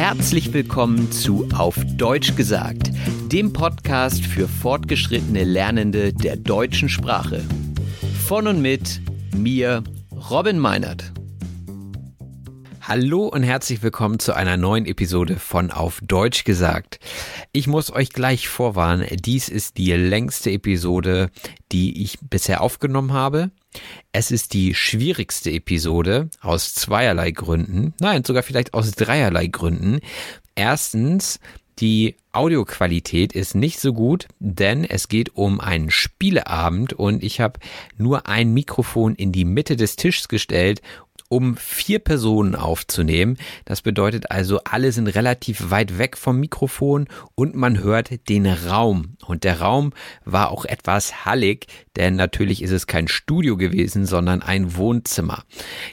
Herzlich willkommen zu Auf Deutsch gesagt, dem Podcast für fortgeschrittene Lernende der deutschen Sprache. Von und mit mir, Robin Meinert. Hallo und herzlich willkommen zu einer neuen Episode von Auf Deutsch gesagt. Ich muss euch gleich vorwarnen, dies ist die längste Episode, die ich bisher aufgenommen habe. Es ist die schwierigste Episode aus zweierlei Gründen, nein, sogar vielleicht aus dreierlei Gründen. Erstens, die Audioqualität ist nicht so gut, denn es geht um einen Spieleabend und ich habe nur ein Mikrofon in die Mitte des Tisches gestellt um vier Personen aufzunehmen. Das bedeutet also, alle sind relativ weit weg vom Mikrofon und man hört den Raum. Und der Raum war auch etwas hallig, denn natürlich ist es kein Studio gewesen, sondern ein Wohnzimmer.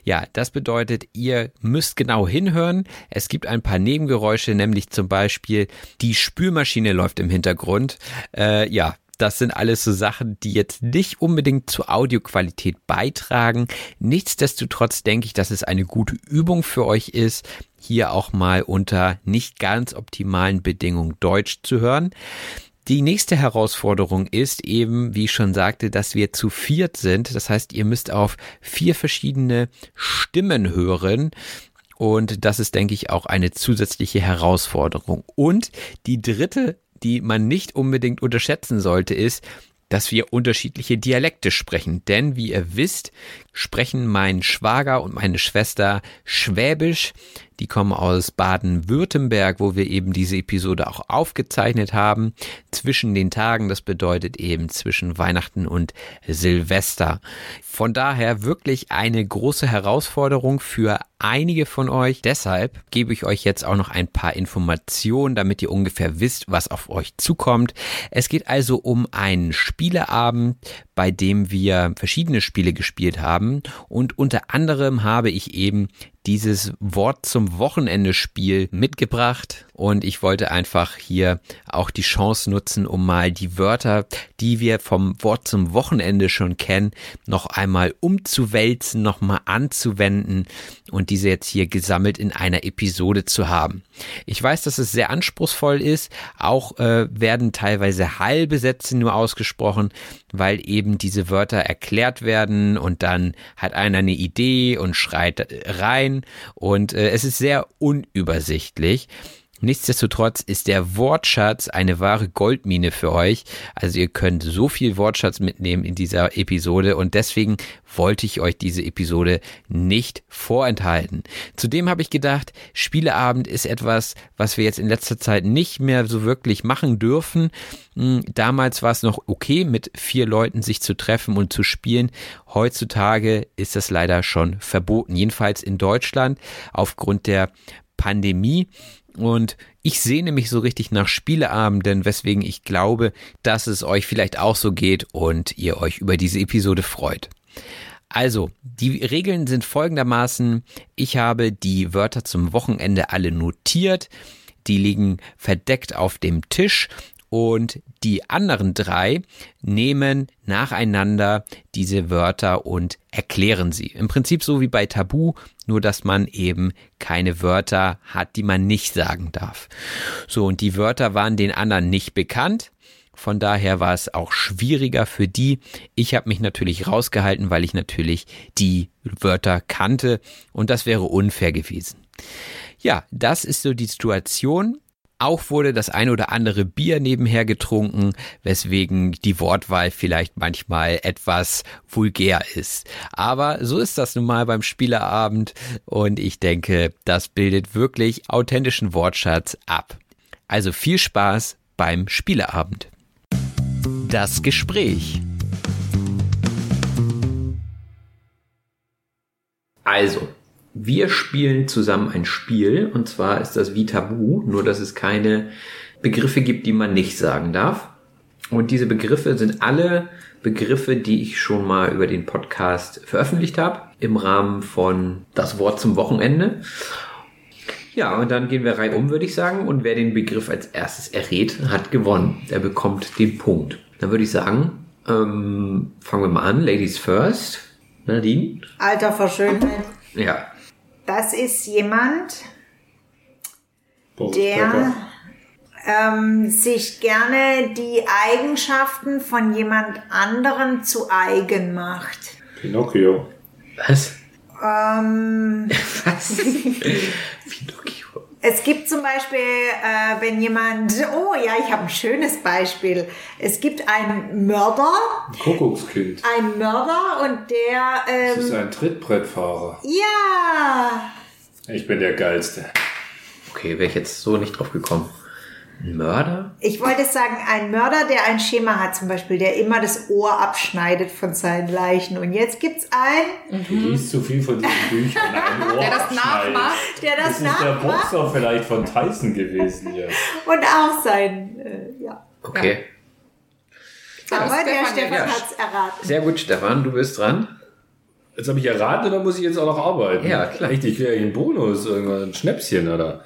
Ja, das bedeutet, ihr müsst genau hinhören. Es gibt ein paar Nebengeräusche, nämlich zum Beispiel die Spülmaschine läuft im Hintergrund. Äh, ja, das sind alles so Sachen, die jetzt nicht unbedingt zur Audioqualität beitragen. Nichtsdestotrotz denke ich, dass es eine gute Übung für euch ist, hier auch mal unter nicht ganz optimalen Bedingungen Deutsch zu hören. Die nächste Herausforderung ist eben, wie ich schon sagte, dass wir zu viert sind. Das heißt, ihr müsst auf vier verschiedene Stimmen hören. Und das ist, denke ich, auch eine zusätzliche Herausforderung. Und die dritte die man nicht unbedingt unterschätzen sollte, ist, dass wir unterschiedliche Dialekte sprechen. Denn wie ihr wisst, sprechen mein Schwager und meine Schwester Schwäbisch. Die kommen aus Baden-Württemberg, wo wir eben diese Episode auch aufgezeichnet haben. Zwischen den Tagen, das bedeutet eben zwischen Weihnachten und Silvester. Von daher wirklich eine große Herausforderung für einige von euch. Deshalb gebe ich euch jetzt auch noch ein paar Informationen, damit ihr ungefähr wisst, was auf euch zukommt. Es geht also um einen Spieleabend, bei dem wir verschiedene Spiele gespielt haben und unter anderem habe ich eben dieses Wort zum Wochenende Spiel mitgebracht. Und ich wollte einfach hier auch die Chance nutzen, um mal die Wörter, die wir vom Wort zum Wochenende schon kennen, noch einmal umzuwälzen, noch mal anzuwenden und diese jetzt hier gesammelt in einer Episode zu haben. Ich weiß, dass es sehr anspruchsvoll ist, auch äh, werden teilweise halbe Sätze nur ausgesprochen, weil eben diese Wörter erklärt werden und dann hat einer eine Idee und schreit rein und äh, es ist sehr unübersichtlich. Nichtsdestotrotz ist der Wortschatz eine wahre Goldmine für euch. Also ihr könnt so viel Wortschatz mitnehmen in dieser Episode und deswegen wollte ich euch diese Episode nicht vorenthalten. Zudem habe ich gedacht, Spieleabend ist etwas, was wir jetzt in letzter Zeit nicht mehr so wirklich machen dürfen. Hm, damals war es noch okay, mit vier Leuten sich zu treffen und zu spielen. Heutzutage ist das leider schon verboten. Jedenfalls in Deutschland aufgrund der Pandemie. Und ich sehne mich so richtig nach Spieleabenden, weswegen ich glaube, dass es euch vielleicht auch so geht und ihr euch über diese Episode freut. Also, die Regeln sind folgendermaßen. Ich habe die Wörter zum Wochenende alle notiert. Die liegen verdeckt auf dem Tisch und die anderen drei nehmen nacheinander diese Wörter und erklären sie. Im Prinzip so wie bei Tabu, nur dass man eben keine Wörter hat, die man nicht sagen darf. So, und die Wörter waren den anderen nicht bekannt. Von daher war es auch schwieriger für die. Ich habe mich natürlich rausgehalten, weil ich natürlich die Wörter kannte und das wäre unfair gewesen. Ja, das ist so die Situation. Auch wurde das ein oder andere Bier nebenher getrunken, weswegen die Wortwahl vielleicht manchmal etwas vulgär ist. Aber so ist das nun mal beim Spielerabend und ich denke, das bildet wirklich authentischen Wortschatz ab. Also viel Spaß beim Spieleabend. Das Gespräch. Also, wir spielen zusammen ein Spiel und zwar ist das wie Tabu, nur dass es keine Begriffe gibt, die man nicht sagen darf. Und diese Begriffe sind alle Begriffe, die ich schon mal über den Podcast veröffentlicht habe, im Rahmen von Das Wort zum Wochenende. Ja, und dann gehen wir rein um, würde ich sagen. Und wer den Begriff als erstes errät, hat gewonnen. Er bekommt den Punkt. Dann würde ich sagen, ähm, fangen wir mal an. Ladies first. Nadine? Alter vor Schönheit. Ja. Das ist jemand, Boris der ähm, sich gerne die Eigenschaften von jemand anderen zu eigen macht. Pinocchio. Was? Ähm, Was? Pinocchio. Es gibt zum Beispiel, äh, wenn jemand, oh ja, ich habe ein schönes Beispiel. Es gibt einen Mörder, Kuckuckskind. einen Mörder und der, Das ist ähm, ein Trittbrettfahrer. ja, Ich bin der Geilste. Okay, wäre ich jetzt so nicht drauf gekommen. Ein Mörder? Ich wollte sagen, ein Mörder, der ein Schema hat, zum Beispiel, der immer das Ohr abschneidet von seinen Leichen. Und jetzt gibt's einen, Du liest zu viel von diesen Büchern. Ein Ohr Der das nachmacht. der das, Das ist der nachmacht Boxer vielleicht von Tyson gewesen hier. und auch sein, äh, ja. Okay. Ja, Aber der Stefan, Stefan ja. hat's erraten. Sehr gut, Stefan, du bist dran. Jetzt habe ich erraten oder muss ich jetzt auch noch arbeiten? Ja, klar. Echt, ich will ja einen Bonus, irgendwann ein Schnäpschen, oder?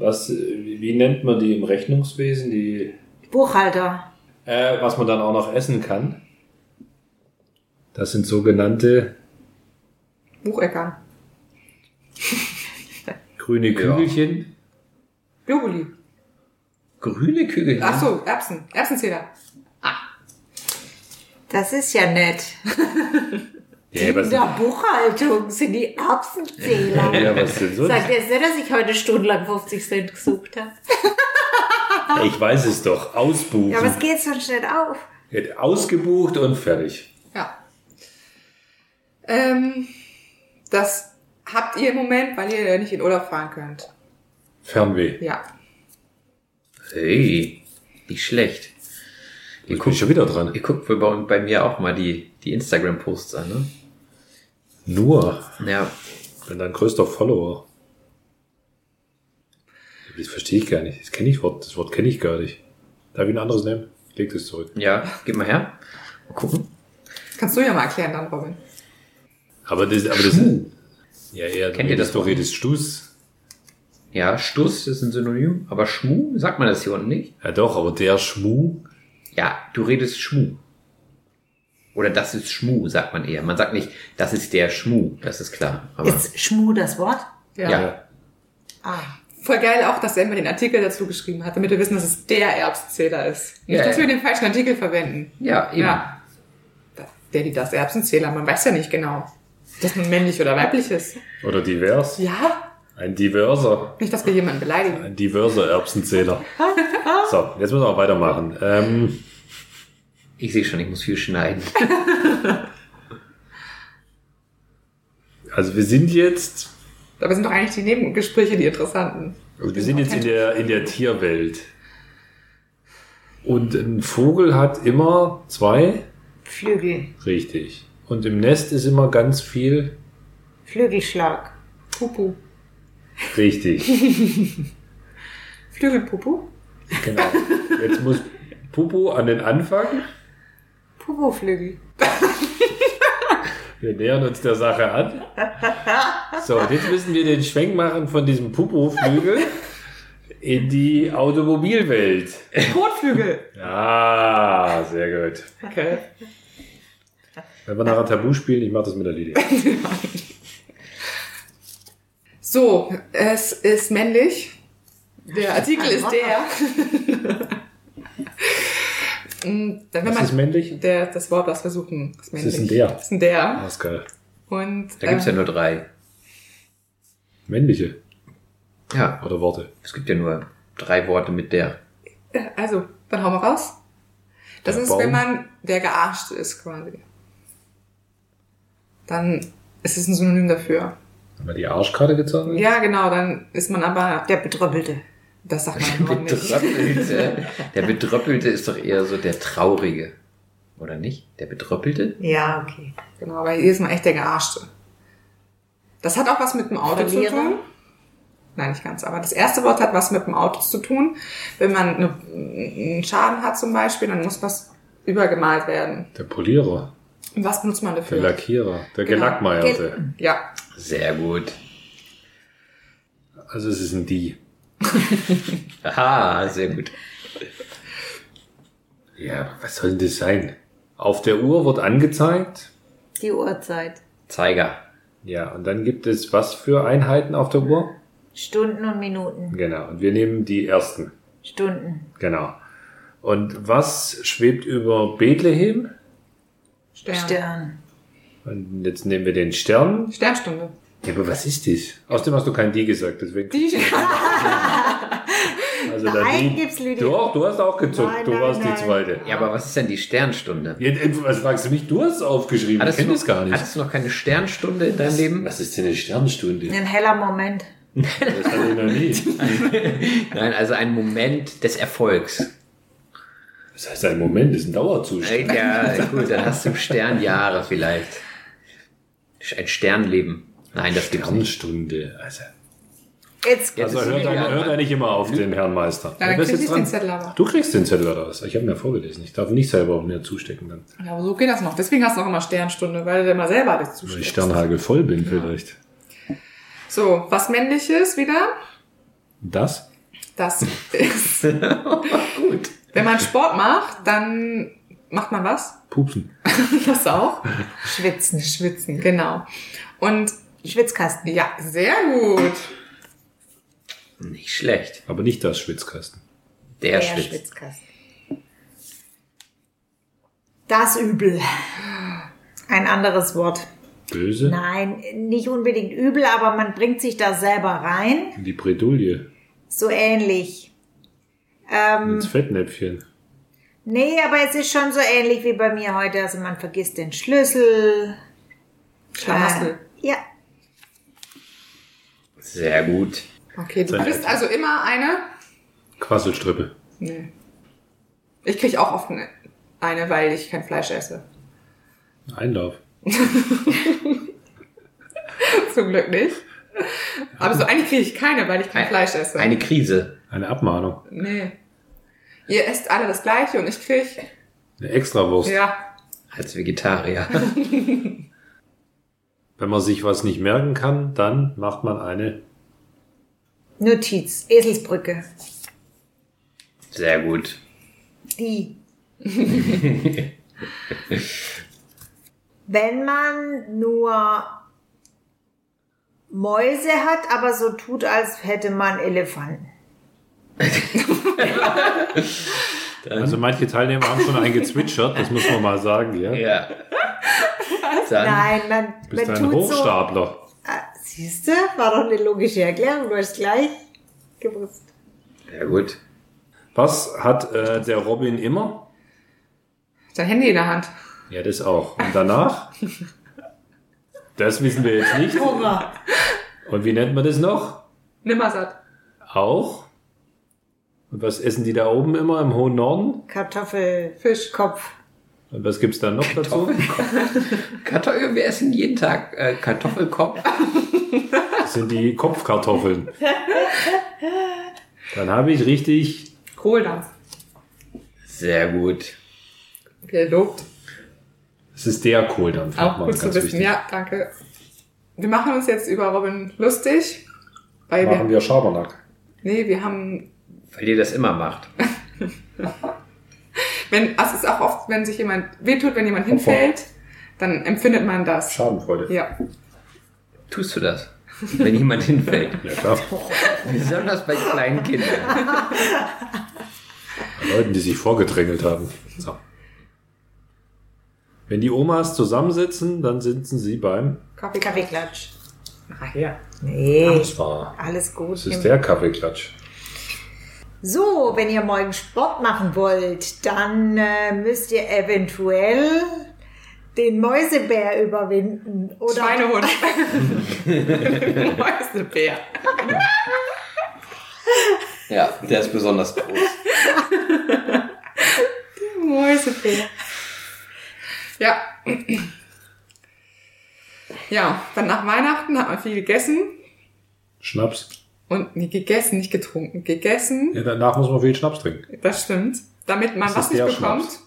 Was, wie nennt man die im Rechnungswesen? Die, Buchhalter. äh, was man dann auch noch essen kann? Das sind sogenannte Bucheckern. grüne Kügelchen. Globuli. Grüne Kügel. Ach so, Erbsen. Erbsenzähler. Das ist ja nett. Ja, In der Buchhaltung sind die Erbsenzähler. ja, was denn so? Sagt jetzt nicht, dass ich heute stundenlang 50 Cent gesucht habe. Ich weiß es doch. Ausbuchen. Ja, aber es geht sonst nicht auf. Ausgebucht und fertig. Ja. Ähm, das habt ihr im Moment, weil ihr nicht in Urlaub fahren könnt. Fernweh. Ja. Hey, nicht schlecht. Ihr guckt, schon wieder dran. ihr guckt bei, bei mir auch mal die, die Instagram-Posts an, ne? Nur. Ja. Bin dein größter Follower. Das verstehe ich gar nicht. Das kenne ich Wort. Das Wort kenne ich gar nicht. Darf ich ein anderes nehmen? Leg das zurück. Ja, gib mal her. Mal gucken. Kannst du ja mal erklären dann, Robin. Aber das, aber das ja, eher, Kennt ihr das doch redest Stuss. Ja, Stuss ist ein Synonym, aber Schmu, sagt man das hier unten nicht? Ja doch, aber der Schmu. Ja, du redest Schmu. Oder das ist Schmu, sagt man eher. Man sagt nicht, das ist der Schmu, das ist klar. Aber Ist Schmu das Wort? ja. Ah. Voll geil auch, dass er immer den Artikel dazu geschrieben hat, damit wir wissen, dass es der Erbsenzähler ist. Nicht, Ja, dass ja. wir den falschen Artikel verwenden. Ja, eben. Ja. Der, die das Erbsenzähler, man weiß ja nicht genau, ob das nun männlich oder weiblich ist. Oder divers. Ja, Ein diverser, Nicht, dass wir jemanden beleidigen. ein diverser Erbsenzähler. So, jetzt müssen wir auch weitermachen. Ähm, Ich sehe schon, ich muss viel schneiden. also wir sind jetzt, Aber sind doch eigentlich die Nebengespräche die interessanten. also wir sind jetzt in der, in der Tierwelt. Und ein Vogel hat immer zwei, Flügel. richtig. Und im Nest ist immer ganz viel, Flügelschlag. Pupu. richtig. Flügelpupu. Genau. Jetzt muss Pupu an den Anfang. Pupu-Flügel. Wir nähern uns der Sache an. So, und jetzt müssen wir den Schwenk machen von diesem Pupu-Flügel in die Automobilwelt. Kotflügel. Ah, sehr gut. Okay. Wenn wir nachher Tabu spielen, ich mache das mit der Lydia. So, es ist männlich. Der Artikel ist der. Mm, Dann, wenn Was man, ist männlich? Der, das Wort, was wir suchen, ist männlich. ist ein der. Das ist ein der. Ah, ist geil. Und Da gibt's ja ähm, nur drei. Männliche Ja, oder Worte. es gibt ja nur drei Worte mit der. äh, also, dann hauen wir raus. Das Der ist, Baum. wenn man der Gearschte ist, quasi. Dann ist es ein Synonym dafür. Haben wir die Arschkarte gezogen? Ja, genau, dann ist man aber, Der Betröppelte. Das sagt man nicht. Bedröppelte. Der Bedröppelte ist doch eher so der Traurige. Oder nicht? Der Bedröppelte? Ja, okay. Genau, aber hier ist man echt der Gearschte. Das hat auch was mit dem Auto Verlierer? zu tun. Nein, nicht ganz. Aber das erste Wort hat was mit dem Auto zu tun. Wenn man eine, einen Schaden hat zum Beispiel, dann muss was übergemalt werden. Der Polierer, Und was benutzt man der dafür? Lackierer, der Genau. Gelackmeierte. Ja, Sehr gut. Also es ist ein Die. Aha, sehr gut. Ja, was soll denn das sein? Auf der Uhr wird angezeigt. Die Uhrzeit. Zeiger. Ja, und dann gibt es was für Einheiten auf der Uhr? Stunden und Minuten. Genau. Und wir nehmen die ersten. Stunden. Genau. Und was schwebt über Bethlehem? Stern. Stern. Und jetzt nehmen wir den Stern. Sternstunde. Ja, aber was ist das? Außerdem hast du kein Die gesagt, deswegen. Die, Also Nein, Die- gibt's Lydia. Doch, du hast auch gezuckt. Nein, du nein, warst nein. die zweite. Ja, aber was ist denn die Sternstunde? Ja, was fragst du mich? Du hast es aufgeschrieben. Ich kenne das gar nicht. hattest du noch keine Sternstunde in deinem Leben? Was ist denn eine Sternstunde? Ein heller Moment. Das hatte ich noch nie. Nein, also ein Moment des Erfolgs. Das heißt, ein Moment ist ein Dauerzustand. Ja, gut, dann hast du Sternjahre vielleicht. Ein Sternleben. Nein, das gibt's nicht. Sternstunde. Also, Jetzt Jetzt also hört, er, hört er nicht immer auf den Herrn Meister. Ja, dann ist krieg jetzt ich den? Zettel aber. Du kriegst den Zettel was? Ich habe ihn ja vorgelesen. Ich darf nicht selber mir zustecken dann. Ja, aber so geht das noch. Deswegen hast du auch immer Sternstunde, weil du immer selber alles Weil ich. Sternhagel voll bin vielleicht. So, was männliches wieder? Das? Das ist. Gut. Wenn man Sport macht, dann macht man was? Pupsen. Das auch. schwitzen. Schwitzen, genau. Und Schwitzkasten. ja, sehr gut. Nicht schlecht. Aber nicht das Schwitzkasten. Der Der schwitzt. Schwitzkasten. Das Übel. Ein anderes Wort. Böse? Nein, nicht unbedingt übel, aber man bringt sich da selber rein. Die Bredouille. So ähnlich. Ähm, Ins Fettnäpfchen. nee, aber es ist schon so ähnlich wie bei mir heute. Also man vergisst den Schlüssel. Schlamassel. Äh, ja, Sehr gut. Okay, du Sein kriegst also immer eine. Quasselstrippe. Nee. Ich krieg auch oft eine- eine, weil ich kein Fleisch esse. Einlauf. Zum Glück nicht. Aber so eigentlich kriege ich keine, weil ich kein Ein- Fleisch esse. Eine Krise. Eine Abmahnung. Nee. Ihr esst alle das gleiche und ich krieg. Eine Extrawurst. Ja. Als Vegetarier. Wenn man sich was nicht merken kann, dann macht man eine. Notiz. Eselsbrücke. Sehr gut. Die. Wenn man nur Mäuse hat, aber so tut, als hätte man Elefanten. Also manche Teilnehmer haben schon eingezwitschert, das muss man mal sagen, ja. Ja. Dann Nein, man, Bist man du ein tut so, Hochstapler. äh, Siehst du? War doch eine logische Erklärung. Du hast gleich gewusst. Ja, gut. Was hat äh, der Robin immer? Sein Handy in der Hand. Ja, das auch. Und danach? Das wissen wir jetzt nicht. Hunger. Und wie nennt man das noch? Nimmersatt. Auch? Und was essen die da oben immer im hohen Norden? Kartoffel. Fisch. Kopf. Und was gibt's da noch dazu? Kartoffel, wir essen jeden Tag äh, Kartoffelkopf. Das sind die Kopfkartoffeln. Dann habe ich richtig Kohldampf. Sehr gut. Gelobt. Es ist der Kohldampf. Auch gut zu wissen. wichtig. Ja, danke. Wir machen uns jetzt über Robin lustig. Weil Machen wir, wir Schabernack. nee, wir haben, Weil ihr das immer macht. wenn, also es ist auch oft, wenn sich jemand wehtut, wenn jemand hinfällt, dann empfindet man das. Schadenfreude. Ja. Tust du das? Wenn jemand hinfällt. Ja, klar. Besonders bei kleinen Kindern. Bei Leuten, die sich vorgedrängelt haben. So. Wenn die Omas zusammensitzen, dann sitzen sie beim. Kaffee. Kaffeeklatsch. Ach ja. Nee, Das war. alles gut. Das ist der Kaffeeklatsch. So, wenn ihr morgen Sport machen wollt, dann äh, müsst ihr eventuell den Mäusebär überwinden. Oder Schweinehund. Mäusebär. Ja, der ist besonders groß. Mäusebär. Ja. Ja, dann nach Weihnachten hat man viel gegessen. Schnaps. Und nee, gegessen, nicht getrunken. Gegessen, Ja, danach muss man viel Schnaps trinken. das stimmt. Damit man Das was nicht bekommt. Schnaps.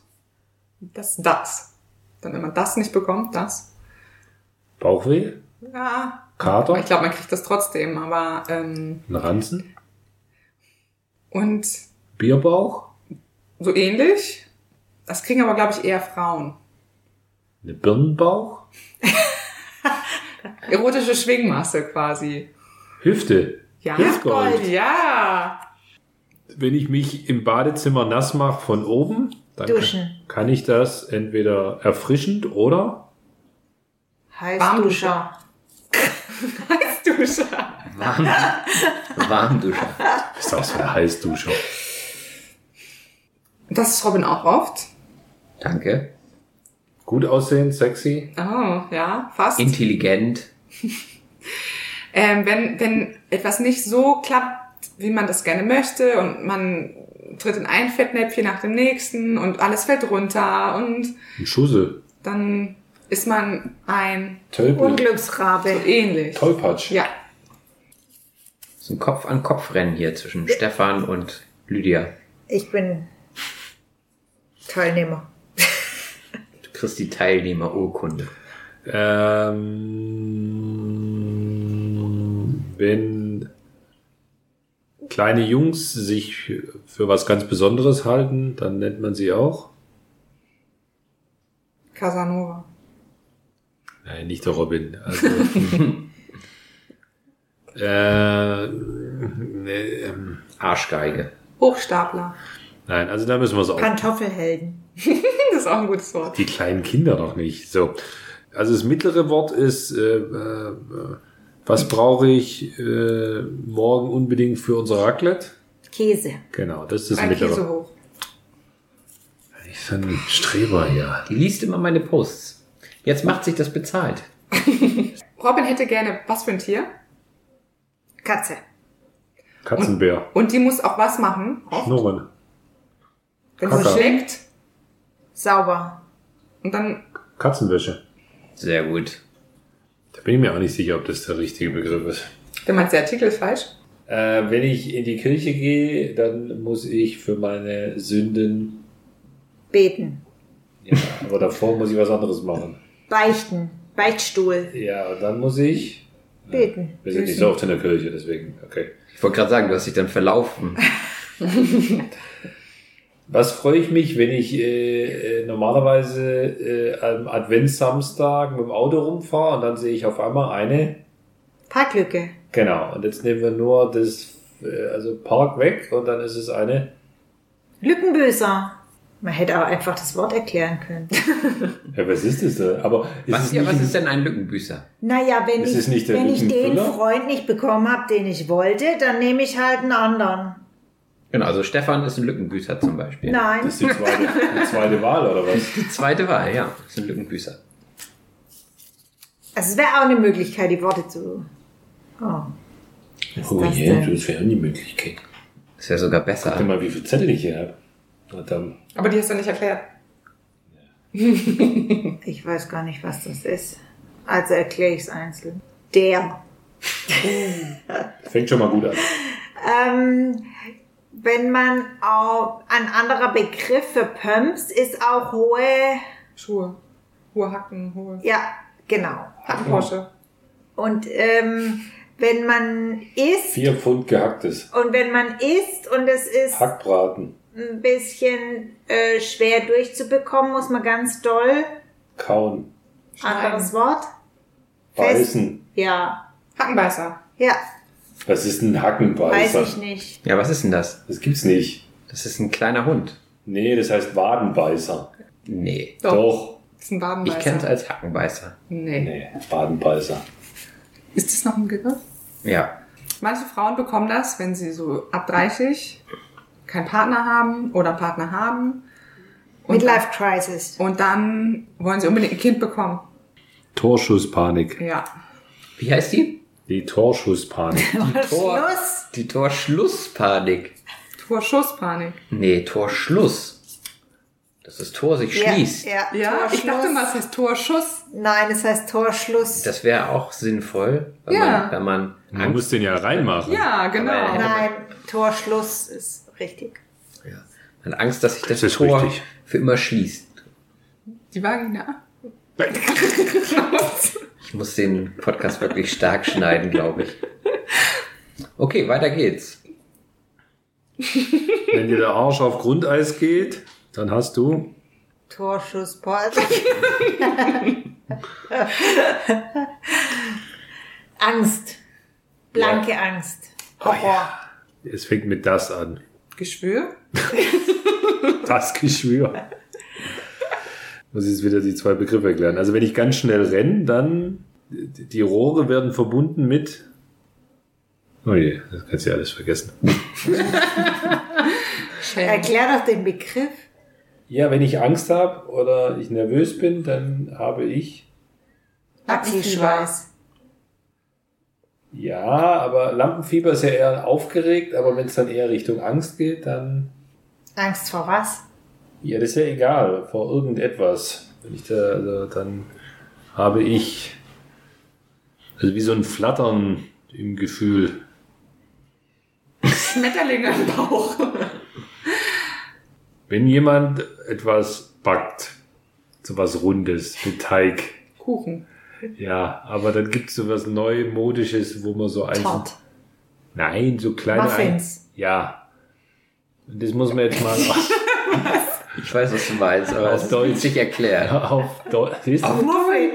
Das das. Dann, wenn man das nicht bekommt, das. Bauchweh, Ja. Kater, Ich glaube, man kriegt das trotzdem, aber ähm, ein Ranzen, und Bierbauch, so ähnlich. Das kriegen aber, glaube ich, eher Frauen. eine Birnenbauch, Erotische Schwingmasse quasi. Hüfte, Ja. Ja. Wenn ich mich im Badezimmer nass mache von oben, dann Duschen. kann ich das entweder erfrischend oder Heißduscher. Heißduscher. Warm, Warmduscher. ist auch so eine Heißdusche. Das ist Robin auch oft. Danke. Gut aussehen, sexy. Oh, ja, fast. Intelligent. Ähm, wenn, wenn etwas nicht so klappt, wie man das gerne möchte und man tritt in ein Fettnäpfchen nach dem nächsten und alles fällt runter und Ein Schussel, dann ist man ein Tölpel, Unglücksrabe. ähnlich. Tollpatsch. Ja, So ein Kopf-an-Kopf-Rennen hier zwischen Stefan und Lydia. Ich bin Teilnehmer. Du kriegst die Teilnehmerurkunde. Ähm, wenn kleine Jungs sich für was ganz Besonderes halten, dann nennt man sie auch. Casanova. Nein, nicht der Robin. Also, äh, ne, ähm, Arschgeige. Hochstapler. nein, also da müssen wir es auch. Pantoffelhelden. Das ist auch ein gutes Wort. Die kleinen Kinder noch nicht. So. Also das mittlere Wort ist, äh, äh, was brauche ich äh, morgen unbedingt für unser Raclette? Käse. Genau, das ist das Ein mittlere. Käse hoch. Ich bin ein Streber hier. Die liest immer meine Posts. Jetzt macht sich das bezahlt. Robin hätte gerne was für ein Tier. Katze. Katzenbär. Und die muss auch was machen, oft, Schnurren. wenn sie Kaka. schlägt. Sauber. Und dann, Katzenwäsche. Sehr gut. Da bin ich mir auch nicht sicher, ob das der richtige Begriff ist. wenn man der Artikel ist falsch. Äh, wenn ich in die Kirche gehe, dann muss ich für meine Sünden, Beten. ja, aber davor muss ich was anderes machen. Beichten. Beichtstuhl. Ja, und dann muss ich, Beten. wir sind nicht so oft in der Kirche, deswegen, okay. Ich wollte gerade sagen, du hast dich dann verlaufen. Was freue ich mich, wenn ich äh, äh, normalerweise äh, am Adventssamstag mit dem Auto rumfahre und dann sehe ich auf einmal eine. Parklücke. Genau, und jetzt nehmen wir nur das, äh, also Park weg und dann ist es eine. Lückenböser. Man hätte auch einfach das Wort erklären können. Ja, was ist das da? Aber ist Was, es ja, was ist denn ein Lückenbüßer? Naja, wenn Ist ich, es nicht der wenn ich den? Freund nicht bekommen habe, den ich wollte, dann nehme ich halt einen anderen. Genau, also Stefan ist ein Lückenbüßer zum Beispiel. Nein. Das ist die zweite, die zweite Wahl, oder was? Die zweite Wahl, ja, ist ein Lückenbüßer. Also es wäre auch eine Möglichkeit, die Worte zu. Oh. Was Oh das je, denn? das wäre auch die Möglichkeit. Das wäre sogar Guck dir besser. mal, wie viele Zettel ich hier habe. Verdammt. Aber die hast du nicht erklärt. Ich weiß gar nicht, was das ist. Also erkläre ich es einzeln. Der. Fängt schon mal gut an. Ähm, wenn man auch ein anderer Begriff für Pumps ist auch hohe. Schuhe. Hohe Hacken, hohe Ja, genau. Hackenporsche. Und ähm, wenn man isst Vier Pfund gehacktes. und wenn man isst und es ist Hackbraten. ein bisschen äh, schwer durchzubekommen, muss man ganz doll. Kauen. Anderes Wort? Fest. Beißen. Ja. Hackenbeißer. Ja, Was ist ein weiß Hackenbeißer? ich nicht. Ja, was ist denn das? Das gibt's nicht. Das ist ein kleiner Hund. Nee, das heißt Wadenbeißer. Nee. Doch. Das ist ein Ich Wadenbeißer. kenne es als Hackenbeißer. Nee. Nee, Wadenbeißer. Ist das noch ein Begriff? Ja. Manche Frauen bekommen das, wenn sie so ab 30 keinen Partner haben oder einen Partner haben. Midlife Crisis. und dann wollen sie unbedingt ein Kind bekommen. Torschusspanik. Ja. Wie heißt die? Die Torschusspanik. Tor, Schluss. Die Torschlusspanik. Torschusspanik. Nee, Torschluss. Dass das Tor sich Ja, schließt. Ja, Ja, ich dachte mal, es heißt Torschuss. Nein, es heißt Torschluss. Das wäre auch sinnvoll, wenn Ja. man, wenn man Man muss den ja reinmachen. Ja, genau. Aber- Nein, Torschluss ist richtig. man hat Angst, dass sich das, Das ist Tor richtig. für immer schließt. Die Vagina. Ich muss den Podcast wirklich stark schneiden, glaube ich. Okay, weiter geht's. Wenn dir der Arsch auf Grundeis geht, dann hast du Torschussparty. Angst. Blanke Angst. Horror. Es fängt mit das an. Geschwür. Das Geschwür. Muss ich jetzt wieder die zwei Begriffe erklären. Also wenn ich ganz schnell renne, dann die Rohre werden verbunden mit. Oh je, das kannst du ja alles vergessen. Erklär doch den Begriff. Ja, wenn ich Angst habe oder ich nervös bin, dann habe ich. Nazi-Schweiß. Ja, aber Lampenfieber ist ja eher aufgeregt, aber wenn es dann eher Richtung Angst geht, dann. Angst vor was? Ja, das ist ja egal, vor irgendetwas. Wenn ich da, also, dann habe ich. Also wie so ein Flattern im Gefühl. Schmetterlinge im Bauch. Wenn jemand etwas backt, so was Rundes mit Teig, Kuchen. ja, aber dann gibt es so was Neumodisches, wo man so ein. Tort. Nein, so kleine. Muffins. Ein ja. Und das muss man jetzt mal Ich weiß, was du meinst, aber Auf es Deutsch. ist sich erklären. auf Deutsch. Siehst du? Muffin.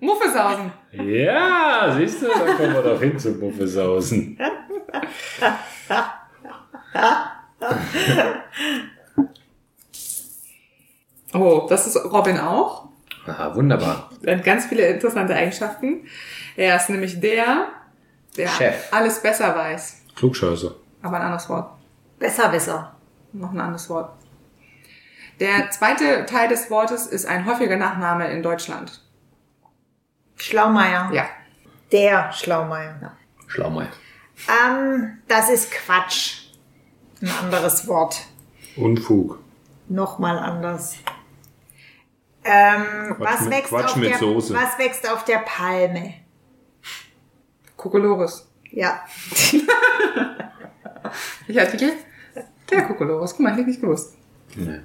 Muffesausen. Ja, siehst du, da kommen wir doch hin zum Muffesausen. Oh, das ist Robin auch. Ah, wunderbar. Er hat ganz viele interessante Eigenschaften. Er ist nämlich der, der Chef. alles besser weiß. Klugscheißer. Aber ein anderes Wort. Besserwisser. Noch ein anderes Wort. Der zweite Teil des Wortes ist ein häufiger Nachname in Deutschland. Schlaumeier. Ja. Der Schlaumeier. Schlaumeier. Ähm, das ist Quatsch. Ein anderes Wort. Unfug. Nochmal anders. Ähm, was, mit- wächst Quatsch auf mit der, Soße. was wächst auf der Palme? Kokolores. Ja. Welcher Artikel? Der Kokolores. Guck mal, hätte ich nicht gewusst. Wie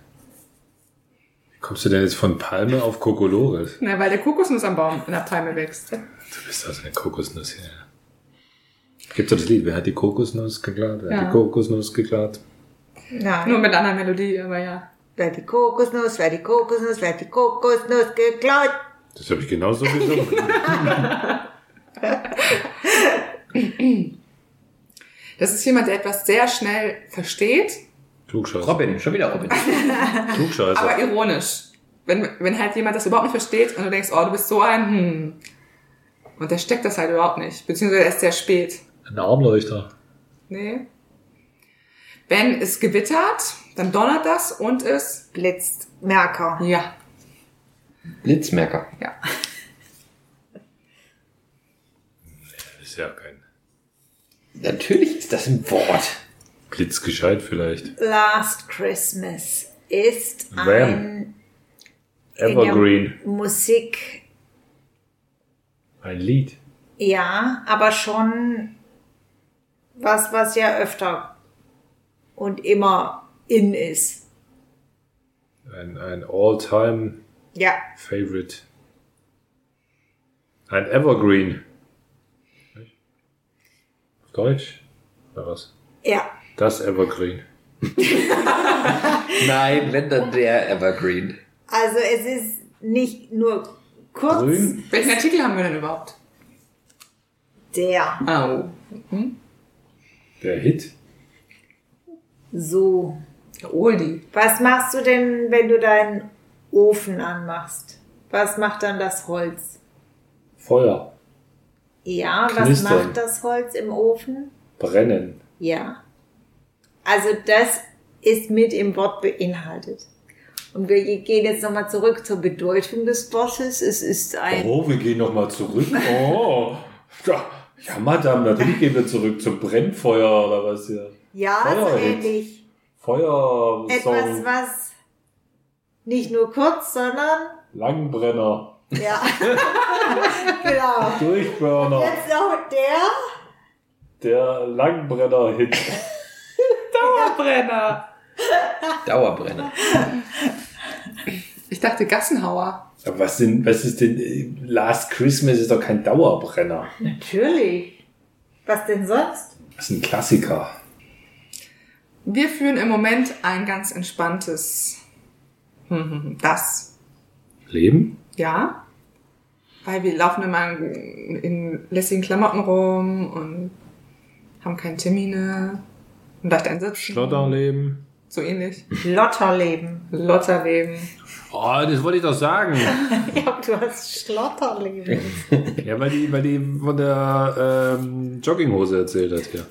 kommst du denn jetzt von Palme auf Kokolores? Na, weil der Kokosnuss am Baum in der Palme wächst. Du bist also eine Kokosnuss hier. Gibt es das Lied? Wer hat die Kokosnuss geklaut? Wer hat Ja. die Kokosnuss geklaut? Nein. Nur mit einer Melodie, aber ja. Wer die Kokosnuss, wer die Kokosnuss, wer die Kokosnuss geklaut? Das habe ich genauso gesungen. Das ist jemand, der etwas sehr schnell versteht Klugscheißer. Robin, schon wieder Robin. Klugscheißer. Aber ironisch. Wenn, wenn halt jemand das überhaupt nicht versteht und du denkst, oh, du bist so ein, hm. Und der steckt das halt überhaupt nicht. Beziehungsweise erst sehr spät. Ein Armleuchter. Nee. Wenn es gewittert, dann donnert das und es, Blitzt. Merker. ja, Blitzmerker. ja. Ist ja kein Natürlich ist das ein Wort. Blitzgescheit vielleicht. Last Christmas ist Wham. ein Evergreen. Musik, Ein Lied. ja, aber schon was, was ja öfter und immer in ist. Ein, ein All-Time Ja, Favorite. Ein Evergreen. Auf Deutsch? Oder was? ja. Das Evergreen. Nein, wenn dann der Evergreen. Also es ist nicht nur kurz Grün? Welchen Artikel haben wir denn überhaupt? der Oh. Der Hit? so. Oldie. Was machst du denn, wenn du deinen Ofen anmachst? Was macht dann das Holz? Feuer. Ja, was Knistern. macht das Holz im Ofen? Brennen. Ja. Also das ist mit im Wort beinhaltet. Und wir gehen jetzt nochmal zurück zur Bedeutung des Wortes. Es ist ein Oh, wir gehen nochmal zurück. Oh. Ja, ja, Madame, natürlich gehen wir zurück zum Brennfeuer oder was hier. ja so Feuerhit. ähnlich. Feuersong. Etwas, was nicht nur kurz, sondern Langbrenner. ja. genau. Durchburner. Jetzt noch der. Der Langbrenner-Hit. Dauerbrenner. Dauerbrenner. Ich dachte Gassenhauer. Aber was, denn, was ist denn? Last Christmas ist doch kein Dauerbrenner. Natürlich. Was denn sonst? Das ist ein Klassiker. Wir führen im Moment ein ganz entspanntes das. Leben? Ja. Weil wir laufen immer in, in lässigen Klamotten rum und haben keine Termine und leicht einsitzen. Schlotterleben. So ähnlich. Lotterleben. Lotterleben. Oh, das wollte ich doch sagen. Ja, du hast Schlotterleben. ja, weil die, weil die von der ähm, Jogginghose erzählt hat hier.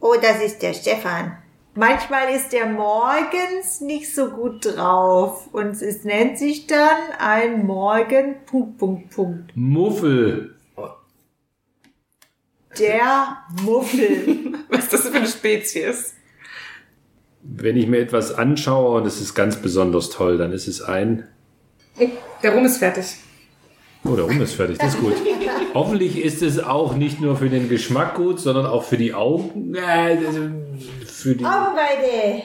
Oh, das ist der Stefan. Manchmal ist er morgens nicht so gut drauf und es nennt sich dann ein Morgen Punkt Punkt Punkt. Muffel. Der Muffel. Was ist das für eine Spezies? Wenn ich mir etwas anschaue und es ist ganz besonders toll, dann ist es ein. Der Rum ist fertig. Oh, der Rum ist fertig, das ist gut. Hoffentlich ist es auch nicht nur für den Geschmack gut, sondern auch für die Augen. Äh, für die. Augenweide.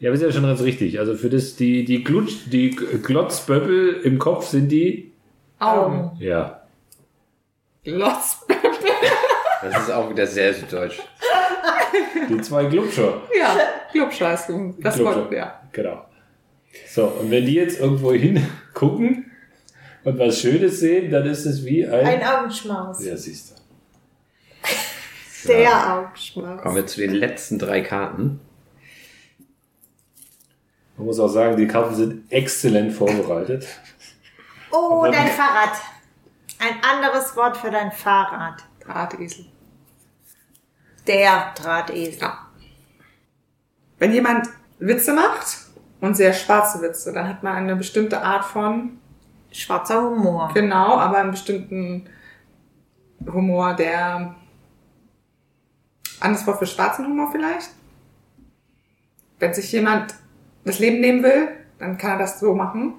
Ja, das ist ja schon ganz richtig. Also für das, die, die Glutsch, die Glotzböppel im Kopf sind die. Augen. Ja. Glotz. Das ist auch wieder sehr süddeutsch. Die zwei Glutscher. Ja, Glubscheiß. Das Glubscher. Wort, ja. Genau. So, und wenn die jetzt irgendwo hingucken und was Schönes sehen, dann ist es wie ein. Ein Augenschmaus. ja, siehst du. Der Augenschmaus. Kommen wir zu den letzten drei Karten. Man muss auch sagen, die Karten sind exzellent vorbereitet. Oh, dein Fahrrad. Ein anderes Wort für dein Fahrrad. Drahtesel. Der Drahtesel. Ja. Wenn jemand Witze macht und sehr schwarze Witze, dann hat man eine bestimmte Art von, Schwarzer Humor. genau, aber einen bestimmten Humor, der anderes Wort für schwarzen Humor vielleicht. Wenn sich jemand das Leben nehmen will, dann kann er das so machen.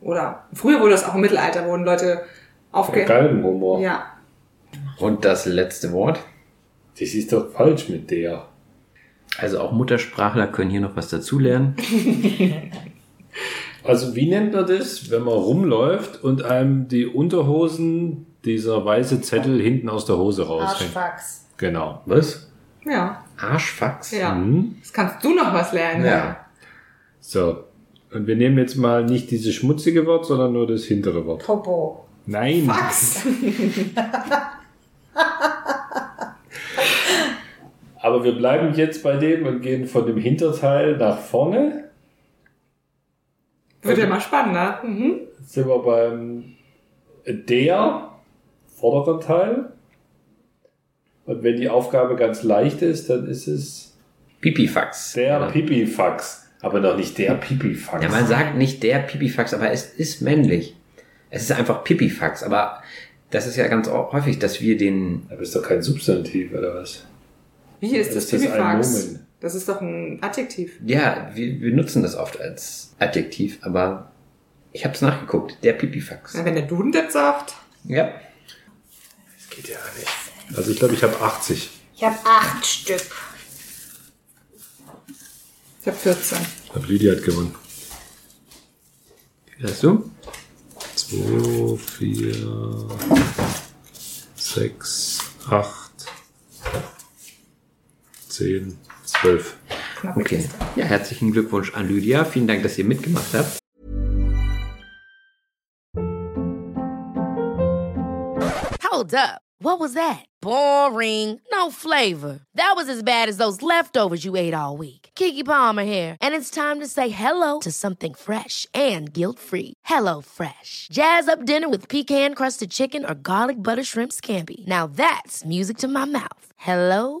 Oder früher wurde das auch im Mittelalter, wurden Leute aufge... Galgenhumor. Ja. Und das letzte Wort. Das ist doch falsch mit der. Also auch Muttersprachler können hier noch was dazulernen. Also wie nennt man das, wenn man rumläuft und einem die Unterhosen, dieser weiße Zettel hinten aus der Hose raushängt? Arschfax. Genau. Was? Ja. Arschfax. Ja. Mhm. Jetzt kannst du noch was lernen. Ja. So. Und wir nehmen jetzt mal nicht dieses schmutzige Wort, sondern nur das hintere Wort. Popo. Nein. Fax. Aber wir bleiben jetzt bei dem und gehen von dem Hinterteil nach vorne. Wird ja mal spannender. Mhm. Jetzt sind wir beim der vorderen Teil. Und wenn die Aufgabe ganz leicht ist, dann ist es Pipifax. der Ja. Pipifax. Aber noch nicht der Pipifax. Ja, man sagt nicht der Pipifax, aber es ist männlich. Es ist einfach Pipifax, aber das ist ja ganz häufig, dass wir den. Aber ist doch kein Substantiv, oder was? Wie ist das Ist das Pipifax? Nomen? Das ist doch ein Adjektiv. Ja, wir, wir nutzen das oft als Adjektiv, aber ich habe es nachgeguckt. Der Pipifax. Na, wenn der Duden das sagt. Ja. Das geht ja nicht. Also ich glaube, ich habe 80. Ich habe acht Stück. Ich habe 14. Ich glaube, Lydia hat gewonnen. Wie hast du? 2, 4, 6, 8, 10, 12. Knappe Okay. Ja, herzlichen Glückwunsch an Lydia. Vielen Dank, dass ihr mitgemacht habt. Hold up. What was that? Boring. No flavor. That was as bad as those leftovers you ate all week. Kiki Palmer here, and it's time to say hello to something fresh and guilt-free. Hello Fresh. Jazz up dinner with pecan-crusted chicken or garlic butter shrimp scampi. Now that's music to my mouth. Hello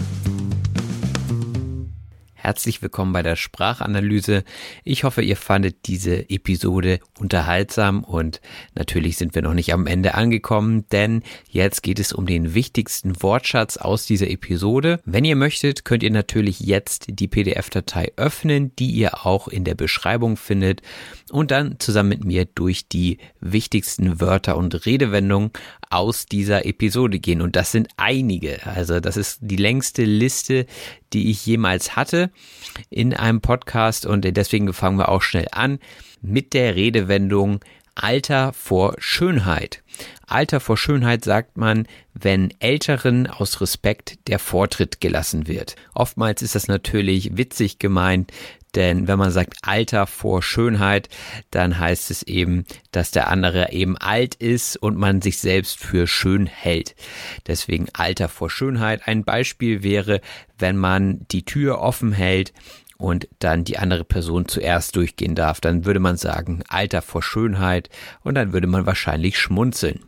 Herzlich willkommen bei der Sprachanalyse. Ich hoffe, ihr fandet diese Episode unterhaltsam und natürlich sind wir noch nicht am Ende angekommen, denn jetzt geht es um den wichtigsten Wortschatz aus dieser Episode. Wenn ihr möchtet, könnt ihr natürlich jetzt die PDF-Datei öffnen, die ihr auch in der Beschreibung findet und dann zusammen mit mir durch die wichtigsten Wörter und Redewendungen aus dieser Episode gehen. Und das sind einige. Also das ist die längste Liste, die ich jemals hatte in einem Podcast. Und deswegen fangen wir auch schnell an mit der Redewendung Alter vor Schönheit. Alter vor Schönheit sagt man, wenn Älteren aus Respekt der Vortritt gelassen wird. Oftmals ist das natürlich witzig gemeint, denn wenn man sagt Alter vor Schönheit, dann heißt es eben, dass der andere eben alt ist und man sich selbst für schön hält. Deswegen Alter vor Schönheit. Ein Beispiel wäre, wenn man die Tür offen hält und dann die andere Person zuerst durchgehen darf, dann würde man sagen Alter vor Schönheit und dann würde man wahrscheinlich schmunzeln.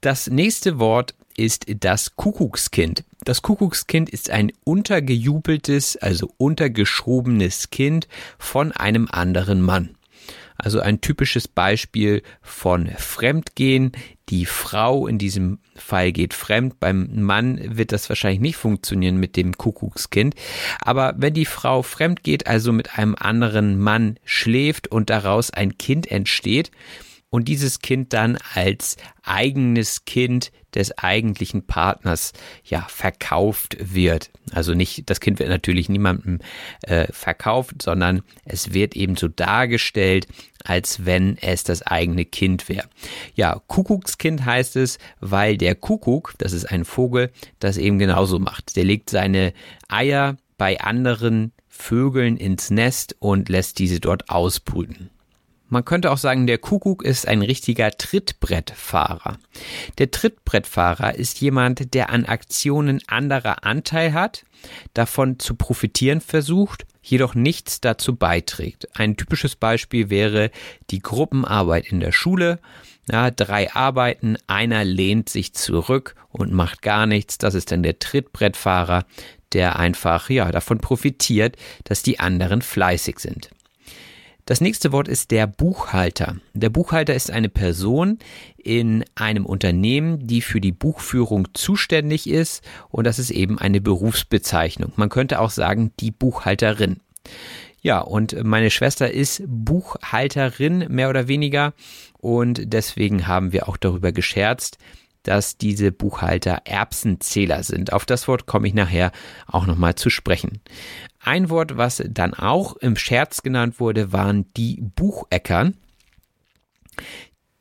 Das nächste Wort ist das Kuckuckskind. Das Kuckuckskind ist ein untergejubeltes, also untergeschobenes Kind von einem anderen Mann. Also ein typisches Beispiel von Fremdgehen. Die Frau in diesem Fall geht fremd. Beim Mann wird das wahrscheinlich nicht funktionieren mit dem Kuckuckskind. Aber wenn die Frau fremd geht, also mit einem anderen Mann schläft und daraus ein Kind entsteht, und dieses Kind dann als eigenes Kind des eigentlichen Partners ja verkauft wird. Also nicht, das Kind wird natürlich niemandem äh, verkauft, sondern es wird eben so dargestellt, als wenn es das eigene Kind wäre. Ja, Kuckuckskind heißt es, weil der Kuckuck, das ist ein Vogel, das eben genauso macht. Der legt seine Eier bei anderen Vögeln ins Nest und lässt diese dort ausbrüten. Man könnte auch sagen, der Kuckuck ist ein richtiger Trittbrettfahrer. Der Trittbrettfahrer ist jemand, der an Aktionen anderer Anteil hat, davon zu profitieren versucht, jedoch nichts dazu beiträgt. Ein typisches Beispiel wäre die Gruppenarbeit in der Schule. Ja, drei Arbeiten, einer lehnt sich zurück und macht gar nichts. Das ist dann der Trittbrettfahrer, der einfach ja davon profitiert, dass die anderen fleißig sind. Das nächste Wort ist der Buchhalter. Der Buchhalter ist eine Person in einem Unternehmen, die für die Buchführung zuständig ist und das ist eben eine Berufsbezeichnung. Man könnte auch sagen die Buchhalterin. Ja, und meine Schwester ist Buchhalterin mehr oder weniger und deswegen haben wir auch darüber gescherzt, dass diese Buchhalter Erbsenzähler sind. Auf das Wort komme ich nachher auch nochmal zu sprechen. Ein Wort, was dann auch im Scherz genannt wurde, waren die Bucheckern.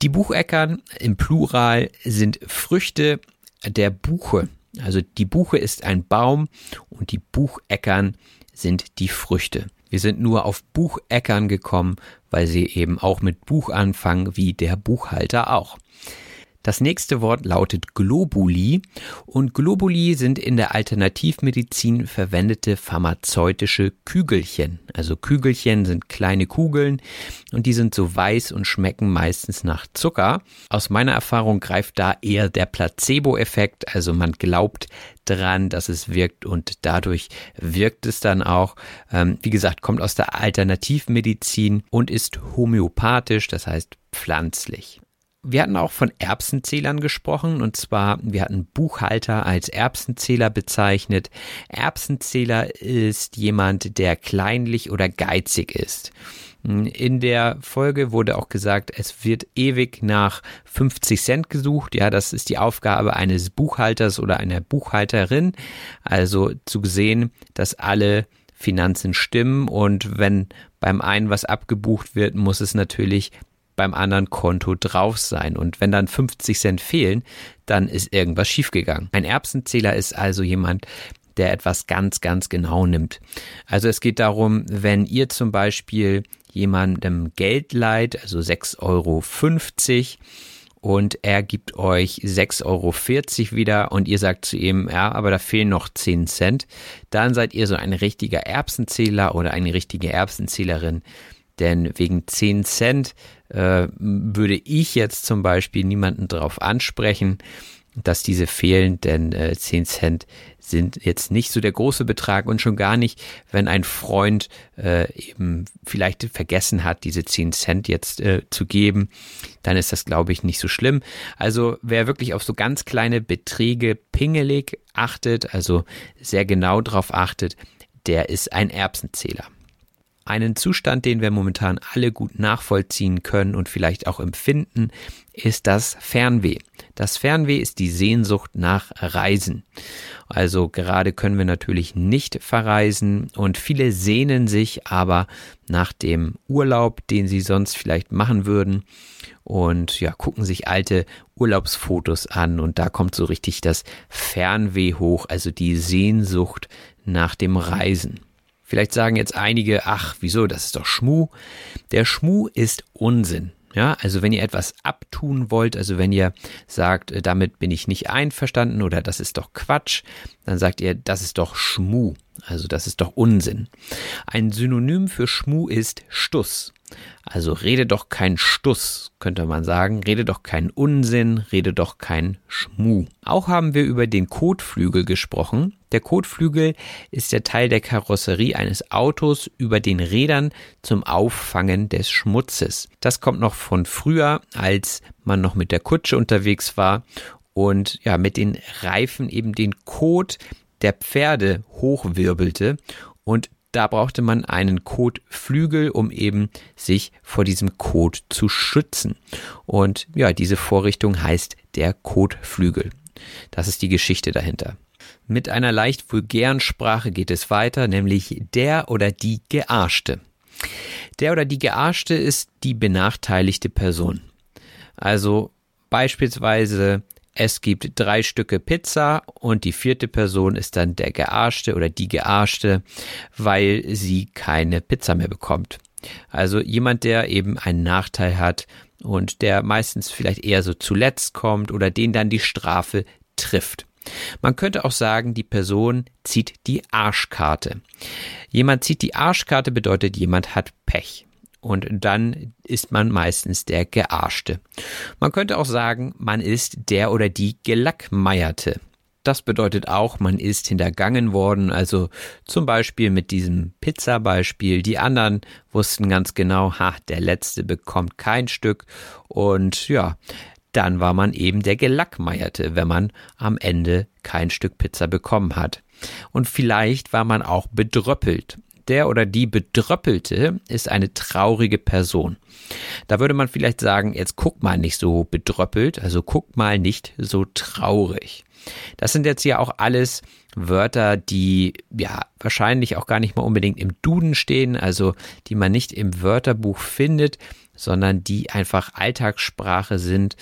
Die Bucheckern im Plural sind Früchte der Buche. Also die Buche ist ein Baum und die Bucheckern sind die Früchte. Wir sind nur auf Bucheckern gekommen, weil sie eben auch mit Buch anfangen, wie der Buchhalter auch. Das nächste Wort lautet Globuli und Globuli sind in der Alternativmedizin verwendete pharmazeutische Kügelchen. Also Kügelchen sind kleine Kugeln und die sind so weiß und schmecken meistens nach Zucker. Aus meiner Erfahrung greift da eher der Placebo-Effekt, also man glaubt dran, dass es wirkt und dadurch wirkt es dann auch. Ähm, wie gesagt, kommt aus der Alternativmedizin und ist homöopathisch, das heißt pflanzlich. Wir hatten auch von Erbsenzählern gesprochen und zwar, wir hatten Buchhalter als Erbsenzähler bezeichnet. Erbsenzähler ist jemand, der kleinlich oder geizig ist. In der Folge wurde auch gesagt, es wird ewig nach 50 Cent gesucht. Ja, das ist die Aufgabe eines Buchhalters oder einer Buchhalterin. Also zu sehen, dass alle Finanzen stimmen und wenn beim einen was abgebucht wird, muss es natürlich beim anderen Konto drauf sein. Und wenn dann 50 Cent fehlen, dann ist irgendwas schiefgegangen. Ein Erbsenzähler ist also jemand, der etwas ganz, ganz genau nimmt. Also es geht darum, wenn ihr zum Beispiel jemandem Geld leiht, also 6,50 Euro, und er gibt euch 6,40 Euro wieder und ihr sagt zu ihm, ja, aber da fehlen noch 10 Cent, dann seid ihr so ein richtiger Erbsenzähler oder eine richtige Erbsenzählerin. Denn wegen 10 Cent äh, würde ich jetzt zum Beispiel niemanden darauf ansprechen, dass diese fehlen, denn äh, 10 Cent sind jetzt nicht so der große Betrag und schon gar nicht, wenn ein Freund äh, eben vielleicht vergessen hat, diese 10 Cent jetzt äh, zu geben, dann ist das, glaube ich, nicht so schlimm. Also wer wirklich auf so ganz kleine Beträge pingelig achtet, also sehr genau drauf achtet, der ist ein Erbsenzähler. Einen Zustand, den wir momentan alle gut nachvollziehen können und vielleicht auch empfinden, ist das Fernweh. Das Fernweh ist die Sehnsucht nach Reisen. Also gerade können wir natürlich nicht verreisen und viele sehnen sich aber nach dem Urlaub, den sie sonst vielleicht machen würden und ja, gucken sich alte Urlaubsfotos an und da kommt so richtig das Fernweh hoch, also die Sehnsucht nach dem Reisen. Vielleicht sagen jetzt einige, ach, wieso, das ist doch Schmu. Der Schmu ist Unsinn. Ja, also wenn ihr etwas abtun wollt, also wenn ihr sagt, äh, damit bin ich nicht einverstanden oder das ist doch Quatsch, dann sagt ihr, das ist doch Schmu. Also das ist doch Unsinn. Ein Synonym für Schmu ist Stuss. Also rede doch kein Stuss, könnte man sagen. Rede doch kein Unsinn, rede doch kein Schmu. Auch haben wir über den Kotflügel gesprochen. Der Kotflügel ist der Teil der Karosserie eines Autos über den Rädern zum Auffangen des Schmutzes. Das kommt noch von früher, als man noch mit der Kutsche unterwegs war und ja, mit den Reifen eben den Kot der Pferde hochwirbelte und da brauchte man einen Kotflügel, um eben sich vor diesem Kot zu schützen. Und ja, diese Vorrichtung heißt der Kotflügel. Das ist die Geschichte dahinter. Mit einer leicht vulgären Sprache geht es weiter, nämlich der oder die Gearschte. Der oder die Gearschte ist die benachteiligte Person. Also beispielsweise es gibt drei Stücke Pizza und die vierte Person ist dann der Gearschte oder die Gearschte, weil sie keine Pizza mehr bekommt. Also jemand, der eben einen Nachteil hat und der meistens vielleicht eher so zuletzt kommt oder den dann die Strafe trifft. Man könnte auch sagen, die Person zieht die Arschkarte. Jemand zieht die Arschkarte bedeutet, jemand hat Pech und dann ist man meistens der Gearschte. Man könnte auch sagen, man ist der oder die Gelackmeierte. das bedeutet auch, man ist hintergangen worden. Also zum Beispiel mit diesem Pizza-Beispiel. Die anderen wussten ganz genau, ha, der Letzte bekommt kein Stück. Und ja, dann war man eben der Gelackmeierte, wenn man am Ende kein Stück Pizza bekommen hat. Und vielleicht war man auch bedröppelt. Der oder die Bedröppelte ist eine traurige Person. Da würde man vielleicht sagen, jetzt guck mal nicht so bedröppelt, also guck mal nicht so traurig. Das sind jetzt ja auch alles Wörter, die ja wahrscheinlich auch gar nicht mal unbedingt im Duden stehen, also die man nicht im Wörterbuch findet, sondern die einfach Alltagssprache sind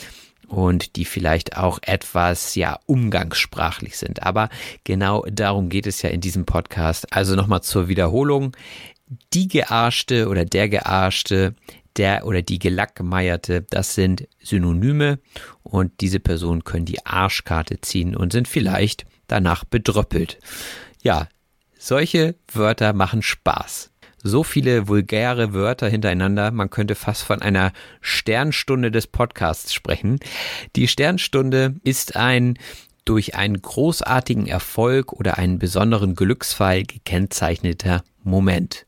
und die vielleicht auch etwas ja umgangssprachlich sind. Aber genau darum geht es ja in diesem Podcast. Also nochmal zur Wiederholung. Die Gearschte oder der Gearschte, der oder die Gelackmeierte, das sind Synonyme und diese Personen können die Arschkarte ziehen und sind vielleicht danach bedröppelt. Ja, solche Wörter machen Spaß so viele vulgäre Wörter hintereinander, man könnte fast von einer Sternstunde des Podcasts sprechen. Die Sternstunde ist ein durch einen großartigen Erfolg oder einen besonderen Glücksfall gekennzeichneter Moment.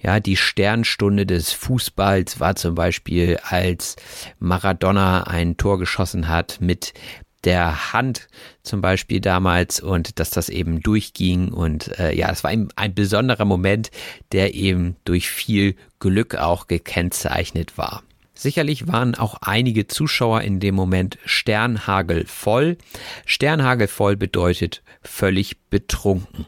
Ja, die Sternstunde des Fußballs war zum Beispiel, als Maradona ein Tor geschossen hat mit der Hand zum Beispiel damals und dass das eben durchging und äh, ja, es war ein, ein besonderer Moment, der eben durch viel Glück auch gekennzeichnet war. Sicherlich waren auch einige Zuschauer in dem Moment Sternhagel voll. Sternhagel voll bedeutet völlig betrunken.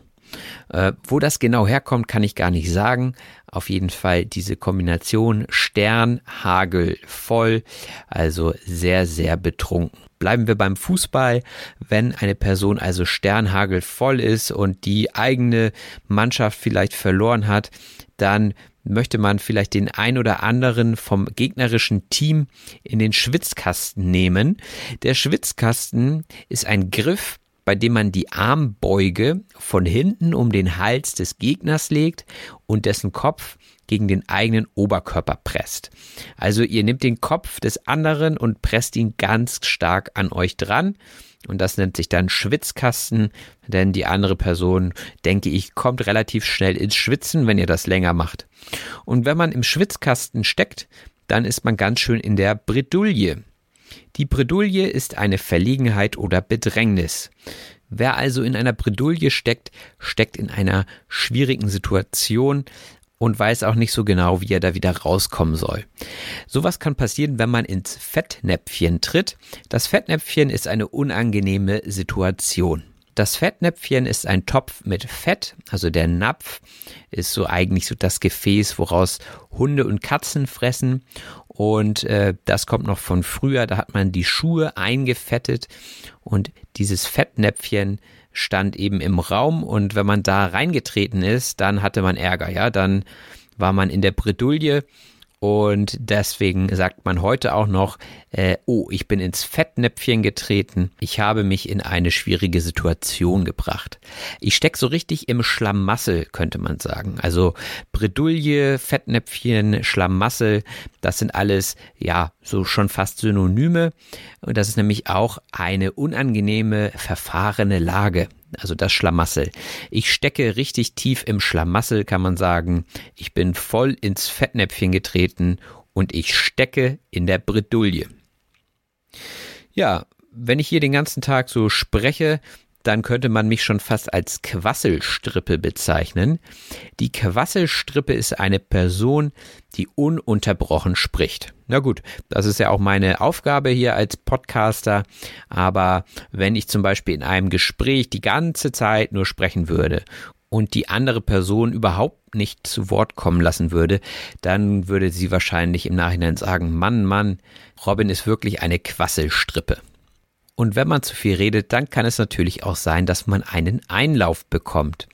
Äh, wo das genau herkommt, kann ich gar nicht sagen. Auf jeden Fall diese Kombination Stern, Hagel, voll, also sehr, sehr betrunken. Bleiben wir beim Fußball. Wenn eine Person also Sternhagel voll ist und die eigene Mannschaft vielleicht verloren hat, dann möchte man vielleicht den ein oder anderen vom gegnerischen Team in den Schwitzkasten nehmen. Der Schwitzkasten ist ein Griff, bei dem man die Armbeuge von hinten um den Hals des Gegners legt und dessen Kopf gegen den eigenen Oberkörper presst. Also ihr nehmt den Kopf des anderen und presst ihn ganz stark an euch dran. Und das nennt sich dann Schwitzkasten, denn die andere Person, denke ich, kommt relativ schnell ins Schwitzen, wenn ihr das länger macht. Und wenn man im Schwitzkasten steckt, dann ist man ganz schön in der Bredouille. Die Bredouille ist eine Verlegenheit oder Bedrängnis. Wer also in einer Bredouille steckt, steckt in einer schwierigen Situation und weiß auch nicht so genau, wie er da wieder rauskommen soll. Sowas kann passieren, wenn man ins Fettnäpfchen tritt. Das Fettnäpfchen ist eine unangenehme Situation. Das Fettnäpfchen ist ein Topf mit Fett, also der Napf ist so eigentlich so das Gefäß, woraus Hunde und Katzen fressen. Und äh, das kommt noch von früher, da hat man die Schuhe eingefettet und dieses Fettnäpfchen stand eben im Raum und wenn man da reingetreten ist, dann hatte man Ärger, ja, dann war man in der Bredouille und deswegen sagt man heute auch noch, äh, oh, ich bin ins Fettnäpfchen getreten, ich habe mich in eine schwierige Situation gebracht. Ich stecke so richtig im Schlamassel, könnte man sagen. Also Bredouille, Fettnäpfchen, Schlamassel, das sind alles, ja, so schon fast Synonyme. Und das ist nämlich auch eine unangenehme, verfahrene Lage also das Schlamassel. Ich stecke richtig tief im Schlamassel, kann man sagen. Ich bin voll ins Fettnäpfchen getreten und ich stecke in der Bredouille. Ja, wenn ich hier den ganzen Tag so spreche, dann könnte man mich schon fast als Quasselstrippe bezeichnen. Die Quasselstrippe ist eine Person, die ununterbrochen spricht. Na gut, das ist ja auch meine Aufgabe hier als Podcaster, aber wenn ich zum Beispiel in einem Gespräch die ganze Zeit nur sprechen würde und die andere Person überhaupt nicht zu Wort kommen lassen würde, dann würde sie wahrscheinlich im Nachhinein sagen, Mann, Mann, Robin ist wirklich eine Quasselstrippe. Und wenn man zu viel redet, dann kann es natürlich auch sein, dass man einen Einlauf bekommt.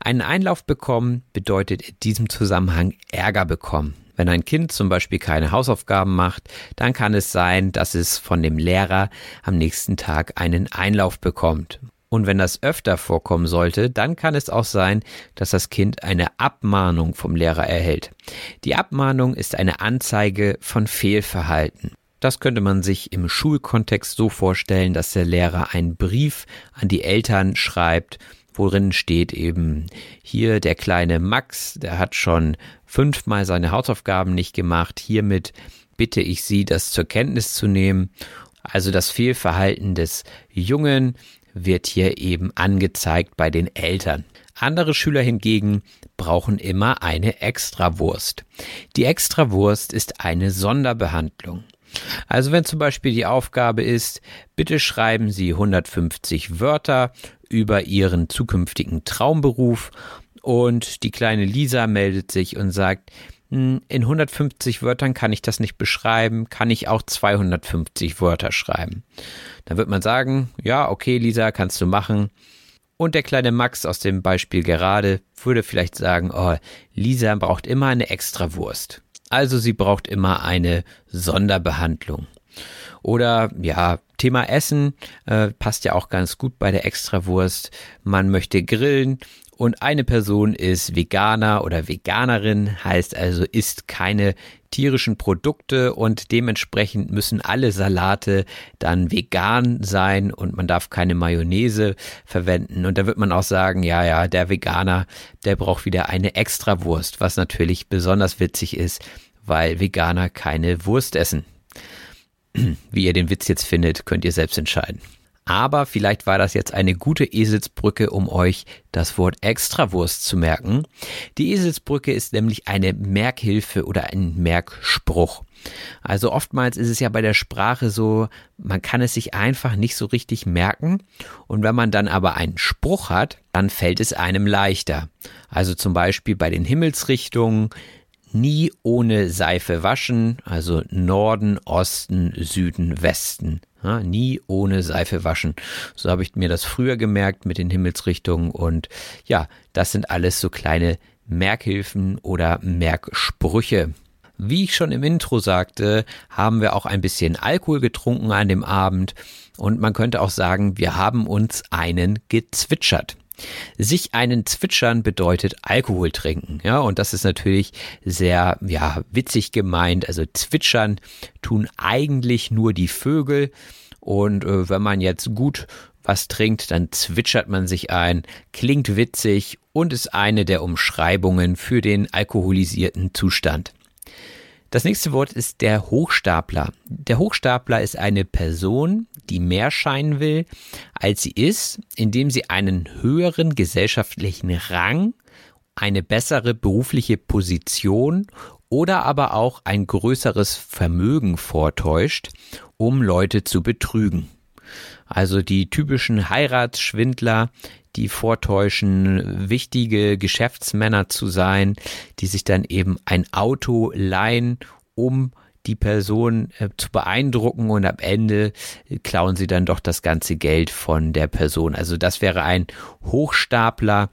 Einen Einlauf bekommen bedeutet in diesem Zusammenhang Ärger bekommen. Wenn ein Kind zum Beispiel keine Hausaufgaben macht, dann kann es sein, dass es von dem Lehrer am nächsten Tag einen Einlauf bekommt. Und wenn das öfter vorkommen sollte, dann kann es auch sein, dass das Kind eine Abmahnung vom Lehrer erhält. Die Abmahnung ist eine Anzeige von Fehlverhalten. Das könnte man sich im Schulkontext so vorstellen, dass der Lehrer einen Brief an die Eltern schreibt, worin steht eben hier der kleine Max, der hat schon fünfmal seine Hausaufgaben nicht gemacht. Hiermit bitte ich Sie, das zur Kenntnis zu nehmen. Also das Fehlverhalten des Jungen wird hier eben angezeigt bei den Eltern. Andere Schüler hingegen brauchen immer eine Extrawurst. Die Extrawurst ist eine Sonderbehandlung. Also wenn zum Beispiel die Aufgabe ist, bitte schreiben Sie 150 Wörter über Ihren zukünftigen Traumberuf und die kleine Lisa meldet sich und sagt, hm, in 150 Wörtern kann ich das nicht beschreiben, kann ich auch 250 Wörter schreiben. Dann wird man sagen, ja, okay, Lisa, kannst du machen. Und der kleine Max aus dem Beispiel gerade würde vielleicht sagen, oh, Lisa braucht immer eine Extrawurst. Also sie braucht immer eine Sonderbehandlung. Oder ja, Thema Essen äh, passt ja auch ganz gut bei der Extrawurst. Man möchte grillen und eine Person ist Veganer oder Veganerin, heißt also isst keine tierischen Produkte und dementsprechend müssen alle Salate dann vegan sein und man darf keine Mayonnaise verwenden. Und da wird man auch sagen, ja, ja, der Veganer, der braucht wieder eine Extrawurst, was natürlich besonders witzig ist, weil Veganer keine Wurst essen. Wie ihr den Witz jetzt findet, könnt ihr selbst entscheiden. Aber vielleicht war das jetzt eine gute Eselsbrücke, um euch das Wort Extrawurst zu merken. Die Eselsbrücke ist nämlich eine Merkhilfe oder ein Merkspruch. Also oftmals ist es ja bei der Sprache so, man kann es sich einfach nicht so richtig merken. Und wenn man dann aber einen Spruch hat, dann fällt es einem leichter. Also zum Beispiel bei den Himmelsrichtungen, nie ohne Seife waschen, also Norden, Osten, Süden, Westen. Ja, nie ohne Seife waschen. So habe ich mir das früher gemerkt mit den Himmelsrichtungen und ja, das sind alles so kleine Merkhilfen oder Merksprüche. Wie ich schon im Intro sagte, haben wir auch ein bisschen Alkohol getrunken an dem Abend und man könnte auch sagen, wir haben uns einen gezwitschert. Sich einen zwitschern bedeutet Alkohol trinken, ja, und das ist natürlich sehr, ja, witzig gemeint. Also zwitschern tun eigentlich nur die Vögel und äh, wenn man jetzt gut was trinkt, dann zwitschert man sich ein, klingt witzig und ist eine der Umschreibungen für den alkoholisierten Zustand. Das nächste Wort ist der Hochstapler. Der Hochstapler ist eine Person, die mehr scheinen will, als sie ist, indem sie einen höheren gesellschaftlichen Rang, eine bessere berufliche Position oder aber auch ein größeres Vermögen vortäuscht, um Leute zu betrügen. Also die typischen Heiratsschwindler, die vortäuschen, wichtige Geschäftsmänner zu sein, die sich dann eben ein Auto leihen, um die Person äh, zu beeindrucken und am Ende klauen sie dann doch das ganze Geld von der Person. Also das wäre ein Hochstapler,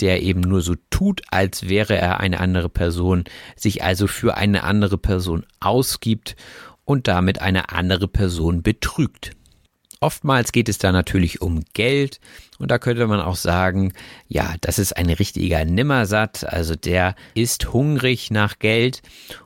der eben nur so tut, als wäre er eine andere Person, sich also für eine andere Person ausgibt und damit eine andere Person betrügt. Oftmals geht es da natürlich um Geld und da könnte man auch sagen, ja, das ist ein richtiger Nimmersatt, also der ist hungrig nach Geld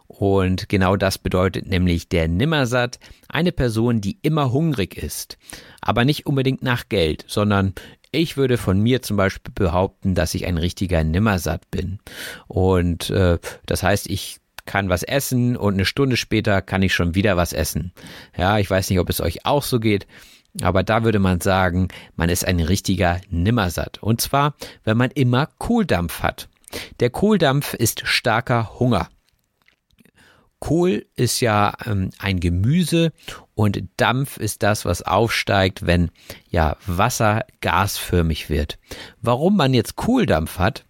und genau das bedeutet nämlich der Nimmersatt, eine Person, die immer hungrig ist, aber nicht unbedingt nach Geld, sondern ich würde von mir zum Beispiel behaupten, dass ich ein richtiger Nimmersatt bin. Und äh, das heißt, ich kann was essen und eine Stunde später kann ich schon wieder was essen. Ja, ich weiß nicht, ob es euch auch so geht. Aber da würde man sagen, man ist ein richtiger Nimmersatt. Und zwar, wenn man immer Kohldampf hat. Der Kohldampf ist starker Hunger. Kohl ist ja ähm, ein Gemüse und Dampf ist das, was aufsteigt, wenn ja Wasser gasförmig wird. Warum man jetzt Kohldampf hat,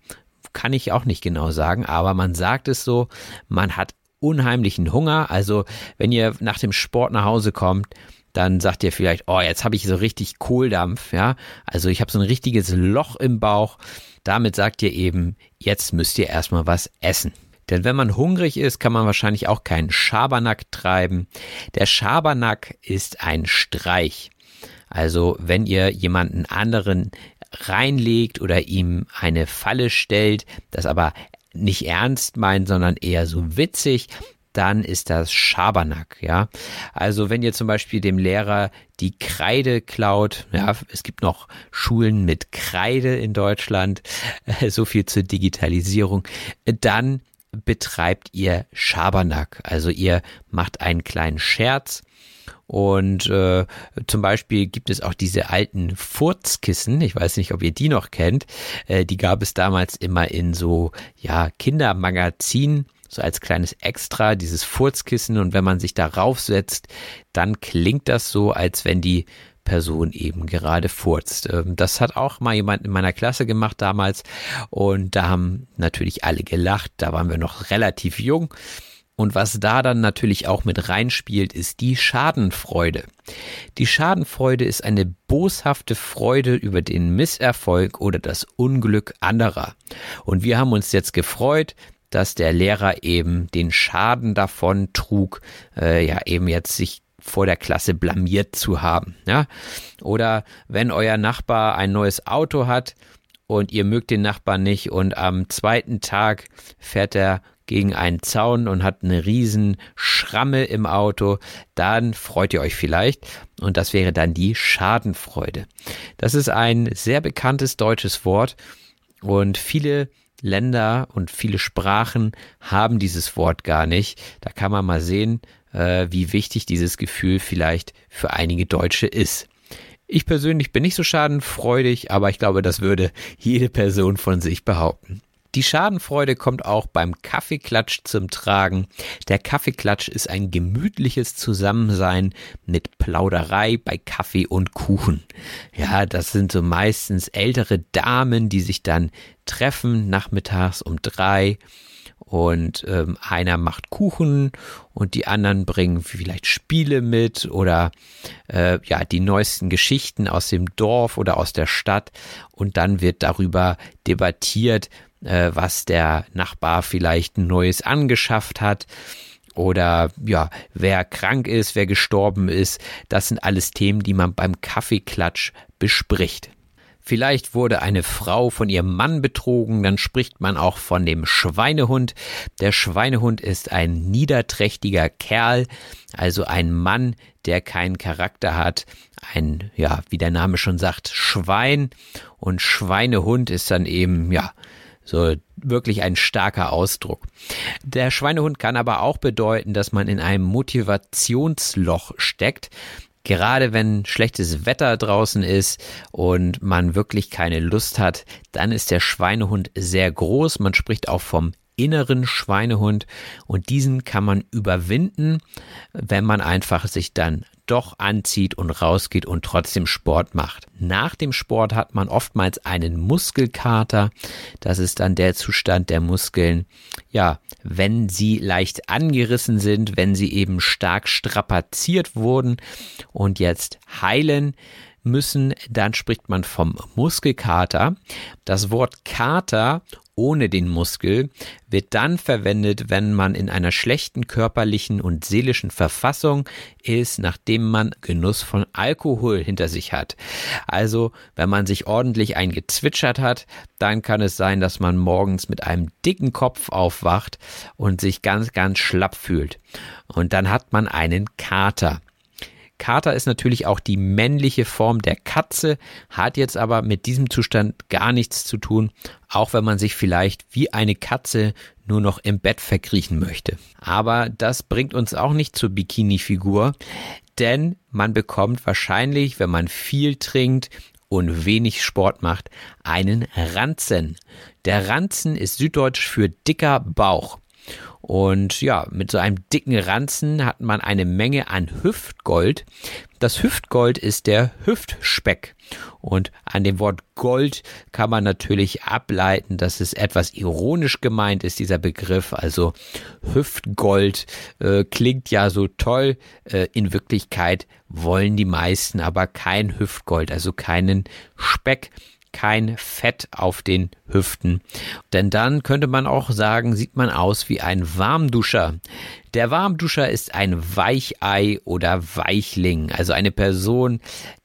kann ich auch nicht genau sagen, aber man sagt es so, man hat unheimlichen Hunger. Also wenn ihr nach dem Sport nach Hause kommt, dann sagt ihr vielleicht, oh, jetzt habe ich so richtig Kohldampf, ja. Also ich habe so ein richtiges Loch im Bauch. Damit sagt ihr eben, jetzt müsst ihr erstmal was essen. Denn wenn man hungrig ist, kann man wahrscheinlich auch keinen Schabernack treiben. Der Schabernack ist ein Streich. Also wenn ihr jemanden anderen reinlegt oder ihm eine Falle stellt, das aber nicht ernst meint, sondern eher so witzig, dann ist das Schabernack, ja. Also wenn ihr zum Beispiel dem Lehrer die Kreide klaut, ja, es gibt noch Schulen mit Kreide in Deutschland, so viel zur Digitalisierung, dann betreibt ihr Schabernack. Also ihr macht einen kleinen Scherz und äh, zum Beispiel gibt es auch diese alten Furzkissen. Ich weiß nicht, ob ihr die noch kennt. Äh, die gab es damals immer in so ja Kindermagazinen so als kleines Extra, dieses Furzkissen. Und wenn man sich darauf setzt, dann klingt das so, als wenn die Person eben gerade furzt. Ähm, das hat auch mal jemand in meiner Klasse gemacht damals. Und da haben natürlich alle gelacht. Da waren wir noch relativ jung. Und was da dann natürlich auch mit reinspielt, ist die Schadenfreude. Die Schadenfreude ist eine boshafte Freude über den Misserfolg oder das Unglück anderer. Und wir haben uns jetzt gefreut, dass der Lehrer eben den Schaden davon trug, äh, ja eben jetzt sich vor der Klasse blamiert zu haben. Ja? Oder wenn euer Nachbar ein neues Auto hat und ihr mögt den Nachbarn nicht und am zweiten Tag fährt er gegen einen Zaun und hat eine riesen Schramme im Auto, dann freut ihr euch vielleicht und das wäre dann die Schadenfreude. Das ist ein sehr bekanntes deutsches Wort und viele Länder und viele Sprachen haben dieses Wort gar nicht. Da kann man mal sehen, äh, wie wichtig dieses Gefühl vielleicht für einige Deutsche ist. Ich persönlich bin nicht so schadenfreudig, aber ich glaube, das würde jede Person von sich behaupten. Die Schadenfreude kommt auch beim Kaffeeklatsch zum Tragen. Der Kaffeeklatsch ist ein gemütliches Zusammensein mit Plauderei bei Kaffee und Kuchen. Ja, das sind so meistens ältere Damen, die sich dann treffen nachmittags um drei und ähm, einer macht Kuchen und die anderen bringen vielleicht Spiele mit oder äh, ja die neuesten Geschichten aus dem Dorf oder aus der Stadt und dann wird darüber debattiert, äh, was der Nachbar vielleicht Neues angeschafft hat oder ja, wer krank ist, wer gestorben ist. Das sind alles Themen, die man beim Kaffeeklatsch bespricht. Vielleicht wurde eine Frau von ihrem Mann betrogen, dann spricht man auch von dem Schweinehund. Der Schweinehund ist ein niederträchtiger Kerl, also ein Mann, der keinen Charakter hat, ein, ja, wie der Name schon sagt, Schwein und Schweinehund ist dann eben, ja, so wirklich ein starker Ausdruck. Der Schweinehund kann aber auch bedeuten, dass man in einem Motivationsloch steckt. Gerade wenn schlechtes Wetter draußen ist und man wirklich keine Lust hat, dann ist der Schweinehund sehr groß. Man spricht auch vom inneren Schweinehund und diesen kann man überwinden, wenn man einfach sich dann doch anzieht und rausgeht und trotzdem Sport macht. Nach dem Sport hat man oftmals einen Muskelkater. Das ist dann der Zustand der Muskeln. Ja, wenn sie leicht angerissen sind, wenn sie eben stark strapaziert wurden und jetzt heilen müssen, dann spricht man vom Muskelkater. Das Wort Kater ohne den Muskel wird dann verwendet, wenn man in einer schlechten körperlichen und seelischen Verfassung ist, nachdem man Genuss von Alkohol hinter sich hat. Also, wenn man sich ordentlich eingezwitschert hat, dann kann es sein, dass man morgens mit einem dicken Kopf aufwacht und sich ganz, ganz schlapp fühlt. Und dann hat man einen Kater. Kater ist natürlich auch die männliche Form der Katze, hat jetzt aber mit diesem Zustand gar nichts zu tun, auch wenn man sich vielleicht wie eine Katze nur noch im Bett verkriechen möchte. Aber das bringt uns auch nicht zur Bikini-Figur, denn man bekommt wahrscheinlich, wenn man viel trinkt und wenig Sport macht, einen Ranzen. Der Ranzen ist süddeutsch für dicker Bauch. Und ja, mit so einem dicken Ranzen hat man eine Menge an Hüftgold. Das Hüftgold ist der Hüftspeck. Und an dem Wort Gold kann man natürlich ableiten, dass es etwas ironisch gemeint ist, dieser Begriff. Also Hüftgold äh, klingt ja so toll. Äh, in Wirklichkeit wollen die meisten aber kein Hüftgold, also keinen Speck kein Fett auf den Hüften. Denn dann könnte man auch sagen, sieht man aus wie ein Warmduscher. Der Warmduscher ist ein Weichei oder Weichling, also eine Person,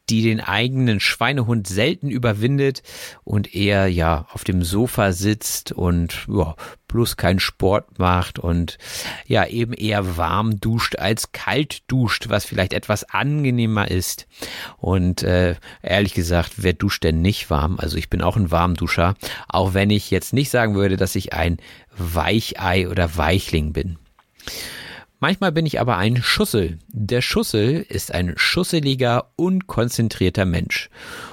die den eigenen Schweinehund selten überwindet und eher ja auf dem Sofa sitzt und ja, bloß keinen Sport macht und ja eben eher warm duscht als kalt duscht, was vielleicht etwas angenehmer ist. Und äh, ehrlich gesagt, wer duscht denn nicht warm? Also ich bin auch ein Warmduscher, auch wenn ich jetzt nicht sagen würde, dass ich ein Weichei oder Weichling bin. Manchmal bin ich aber ein Schussel. Der Schussel ist ein schusseliger, unkonzentrierter Mensch.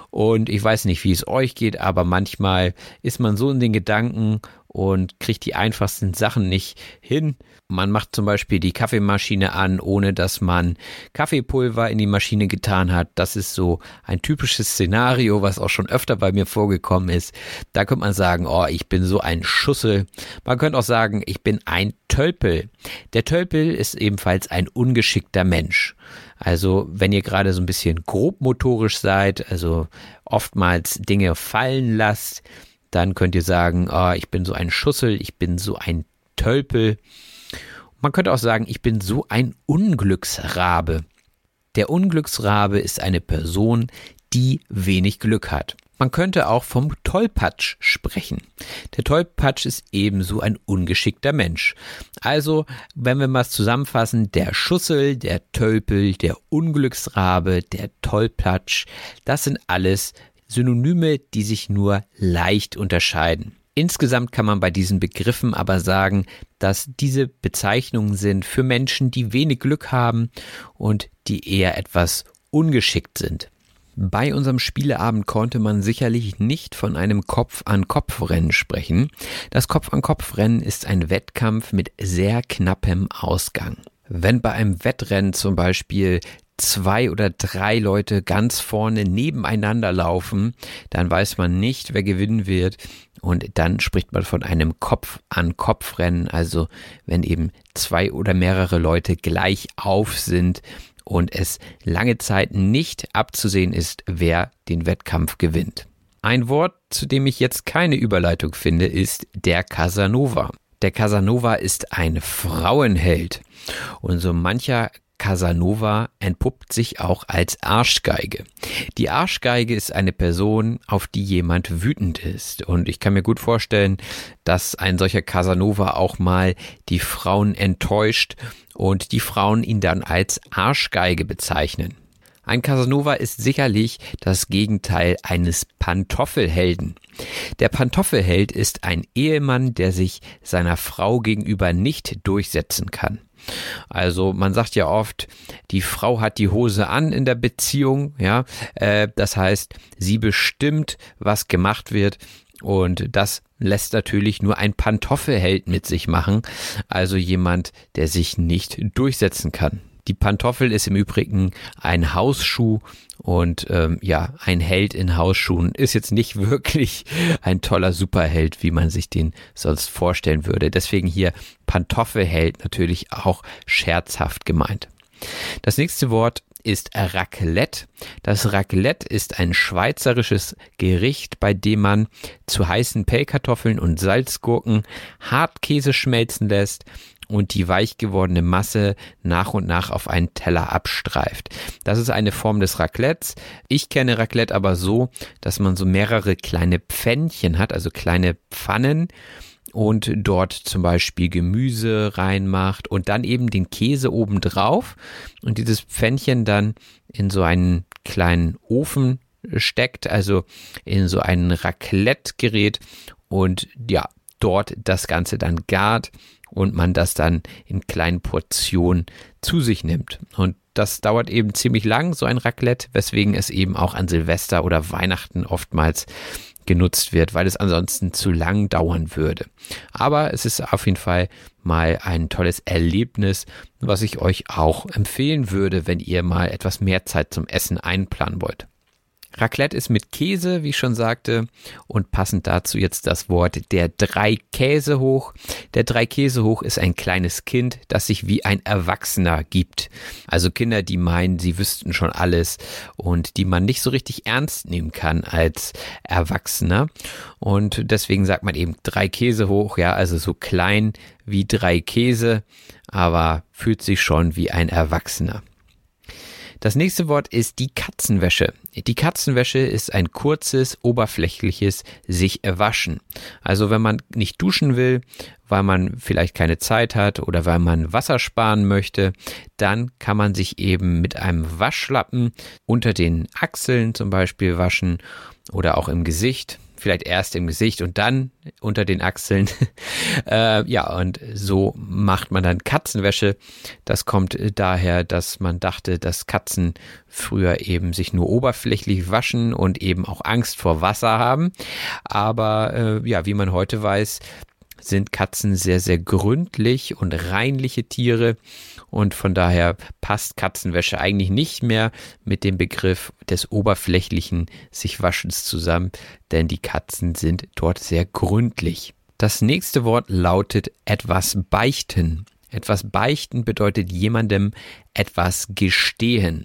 Und ich weiß nicht, wie es euch geht, aber manchmal ist man so in den Gedanken und kriegt die einfachsten Sachen nicht hin. Man macht zum Beispiel die Kaffeemaschine an, ohne dass man Kaffeepulver in die Maschine getan hat. Das ist so ein typisches Szenario, was auch schon öfter bei mir vorgekommen ist. Da könnte man sagen, oh, ich bin so ein Schussel. Man könnte auch sagen, ich bin ein Tölpel. Der Tölpel ist ebenfalls ein ungeschickter Mensch. Also wenn ihr gerade so ein bisschen grobmotorisch seid, also oftmals Dinge fallen lasst, dann könnt ihr sagen, oh, ich bin so ein Schussel, ich bin so ein Tölpel. Man könnte auch sagen, ich bin so ein Unglücksrabe. Der Unglücksrabe ist eine Person, die wenig Glück hat. Man könnte auch vom Tollpatsch sprechen. Der Tollpatsch ist ebenso ein ungeschickter Mensch. Also, wenn wir mal zusammenfassen, der Schussel, der Tölpel, der Unglücksrabe, der Tollpatsch, das sind alles Synonyme, die sich nur leicht unterscheiden. Insgesamt kann man bei diesen Begriffen aber sagen, dass diese Bezeichnungen sind für Menschen, die wenig Glück haben und die eher etwas ungeschickt sind. Bei unserem Spieleabend konnte man sicherlich nicht von einem Kopf-an-Kopf-Rennen sprechen. Das Kopf-an-Kopf-Rennen ist ein Wettkampf mit sehr knappem Ausgang. Wenn bei einem Wettrennen zum Beispiel zwei oder drei Leute ganz vorne nebeneinander laufen, dann weiß man nicht, wer gewinnen wird. Und dann spricht man von einem Kopf-an-Kopf-Rennen, also wenn eben zwei oder mehrere Leute gleich auf sind und es lange Zeit nicht abzusehen ist, wer den Wettkampf gewinnt. Ein Wort, zu dem ich jetzt keine Überleitung finde, ist der Casanova. Der Casanova ist ein Frauenheld. Und so mancher Casanova entpuppt sich auch als Arschgeige. Die Arschgeige ist eine Person, auf die jemand wütend ist. Und ich kann mir gut vorstellen, dass ein solcher Casanova auch mal die Frauen enttäuscht und die Frauen ihn dann als Arschgeige bezeichnen. Ein Casanova ist sicherlich das Gegenteil eines Pantoffelhelden. Der Pantoffelheld ist ein Ehemann, der sich seiner Frau gegenüber nicht durchsetzen kann. Also man sagt ja oft, die Frau hat die Hose an in der Beziehung, ja. Äh, das heißt, sie bestimmt, was gemacht wird. Und das lässt natürlich nur ein Pantoffelheld mit sich machen, also jemand, der sich nicht durchsetzen kann. Die Pantoffel ist im Übrigen ein Hausschuh und ähm, ja, ein Held in Hausschuhen ist jetzt nicht wirklich ein toller Superheld, wie man sich den sonst vorstellen würde. Deswegen hier Pantoffelheld natürlich auch scherzhaft gemeint. Das nächste Wort ist Raclette. Das Raclette ist ein schweizerisches Gericht, bei dem man zu heißen Pellkartoffeln und Salzgurken Hartkäse schmelzen lässt und die weich gewordene Masse nach und nach auf einen Teller abstreift. Das ist eine Form des Raclettes. Ich kenne Raclette aber so, dass man so mehrere kleine Pfännchen hat, also kleine Pfannen und dort zum Beispiel Gemüse reinmacht und dann eben den Käse oben drauf und dieses Pfännchen dann in so einen kleinen Ofen steckt, also in so ein Raclette-Gerät und ja, dort das Ganze dann gart und man das dann in kleinen Portionen zu sich nimmt. Und das dauert eben ziemlich lang, so ein Raclette, weswegen es eben auch an Silvester oder Weihnachten oftmals genutzt wird, weil es ansonsten zu lang dauern würde. Aber es ist auf jeden Fall mal ein tolles Erlebnis, was ich euch auch empfehlen würde, wenn ihr mal etwas mehr Zeit zum Essen einplanen wollt. Raclette ist mit Käse, wie ich schon sagte, und passend dazu jetzt das Wort der drei Käse hoch. Der drei Käse hoch ist ein kleines Kind, das sich wie ein Erwachsener gibt. Also Kinder, die meinen, sie wüssten schon alles und die man nicht so richtig ernst nehmen kann als Erwachsener. Und deswegen sagt man eben drei Käse hoch, ja, also so klein wie drei Käse, aber fühlt sich schon wie ein Erwachsener. Das nächste Wort ist die Katzenwäsche. Die Katzenwäsche ist ein kurzes, oberflächliches sich waschen. Also wenn man nicht duschen will, weil man vielleicht keine Zeit hat oder weil man Wasser sparen möchte, dann kann man sich eben mit einem Waschlappen unter den Achseln zum Beispiel waschen oder auch im Gesicht vielleicht erst im Gesicht und dann unter den Achseln. äh, ja, und so macht man dann Katzenwäsche. Das kommt daher, dass man dachte, dass Katzen früher eben sich nur oberflächlich waschen und eben auch Angst vor Wasser haben. Aber äh, ja, wie man heute weiß, sind Katzen sehr, sehr gründlich und reinliche Tiere und von daher passt Katzenwäsche eigentlich nicht mehr mit dem Begriff des oberflächlichen sich Waschens zusammen, denn die Katzen sind dort sehr gründlich. Das nächste Wort lautet etwas beichten. Etwas beichten bedeutet jemandem etwas gestehen.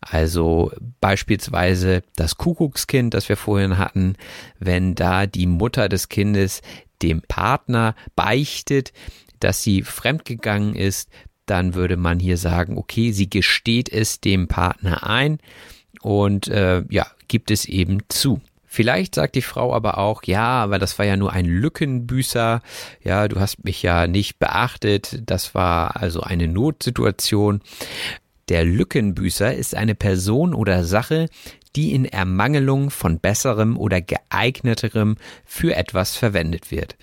Also beispielsweise das Kuckuckskind, das wir vorhin hatten, wenn da die Mutter des Kindes dem Partner beichtet, dass sie fremdgegangen ist, dann würde man hier sagen, okay, sie gesteht es dem Partner ein und äh, ja, gibt es eben zu. Vielleicht sagt die Frau aber auch, ja, aber das war ja nur ein Lückenbüßer, ja, du hast mich ja nicht beachtet, das war also eine Notsituation. Der Lückenbüßer ist eine Person oder Sache, die in Ermangelung von besserem oder geeigneterem für etwas verwendet wird.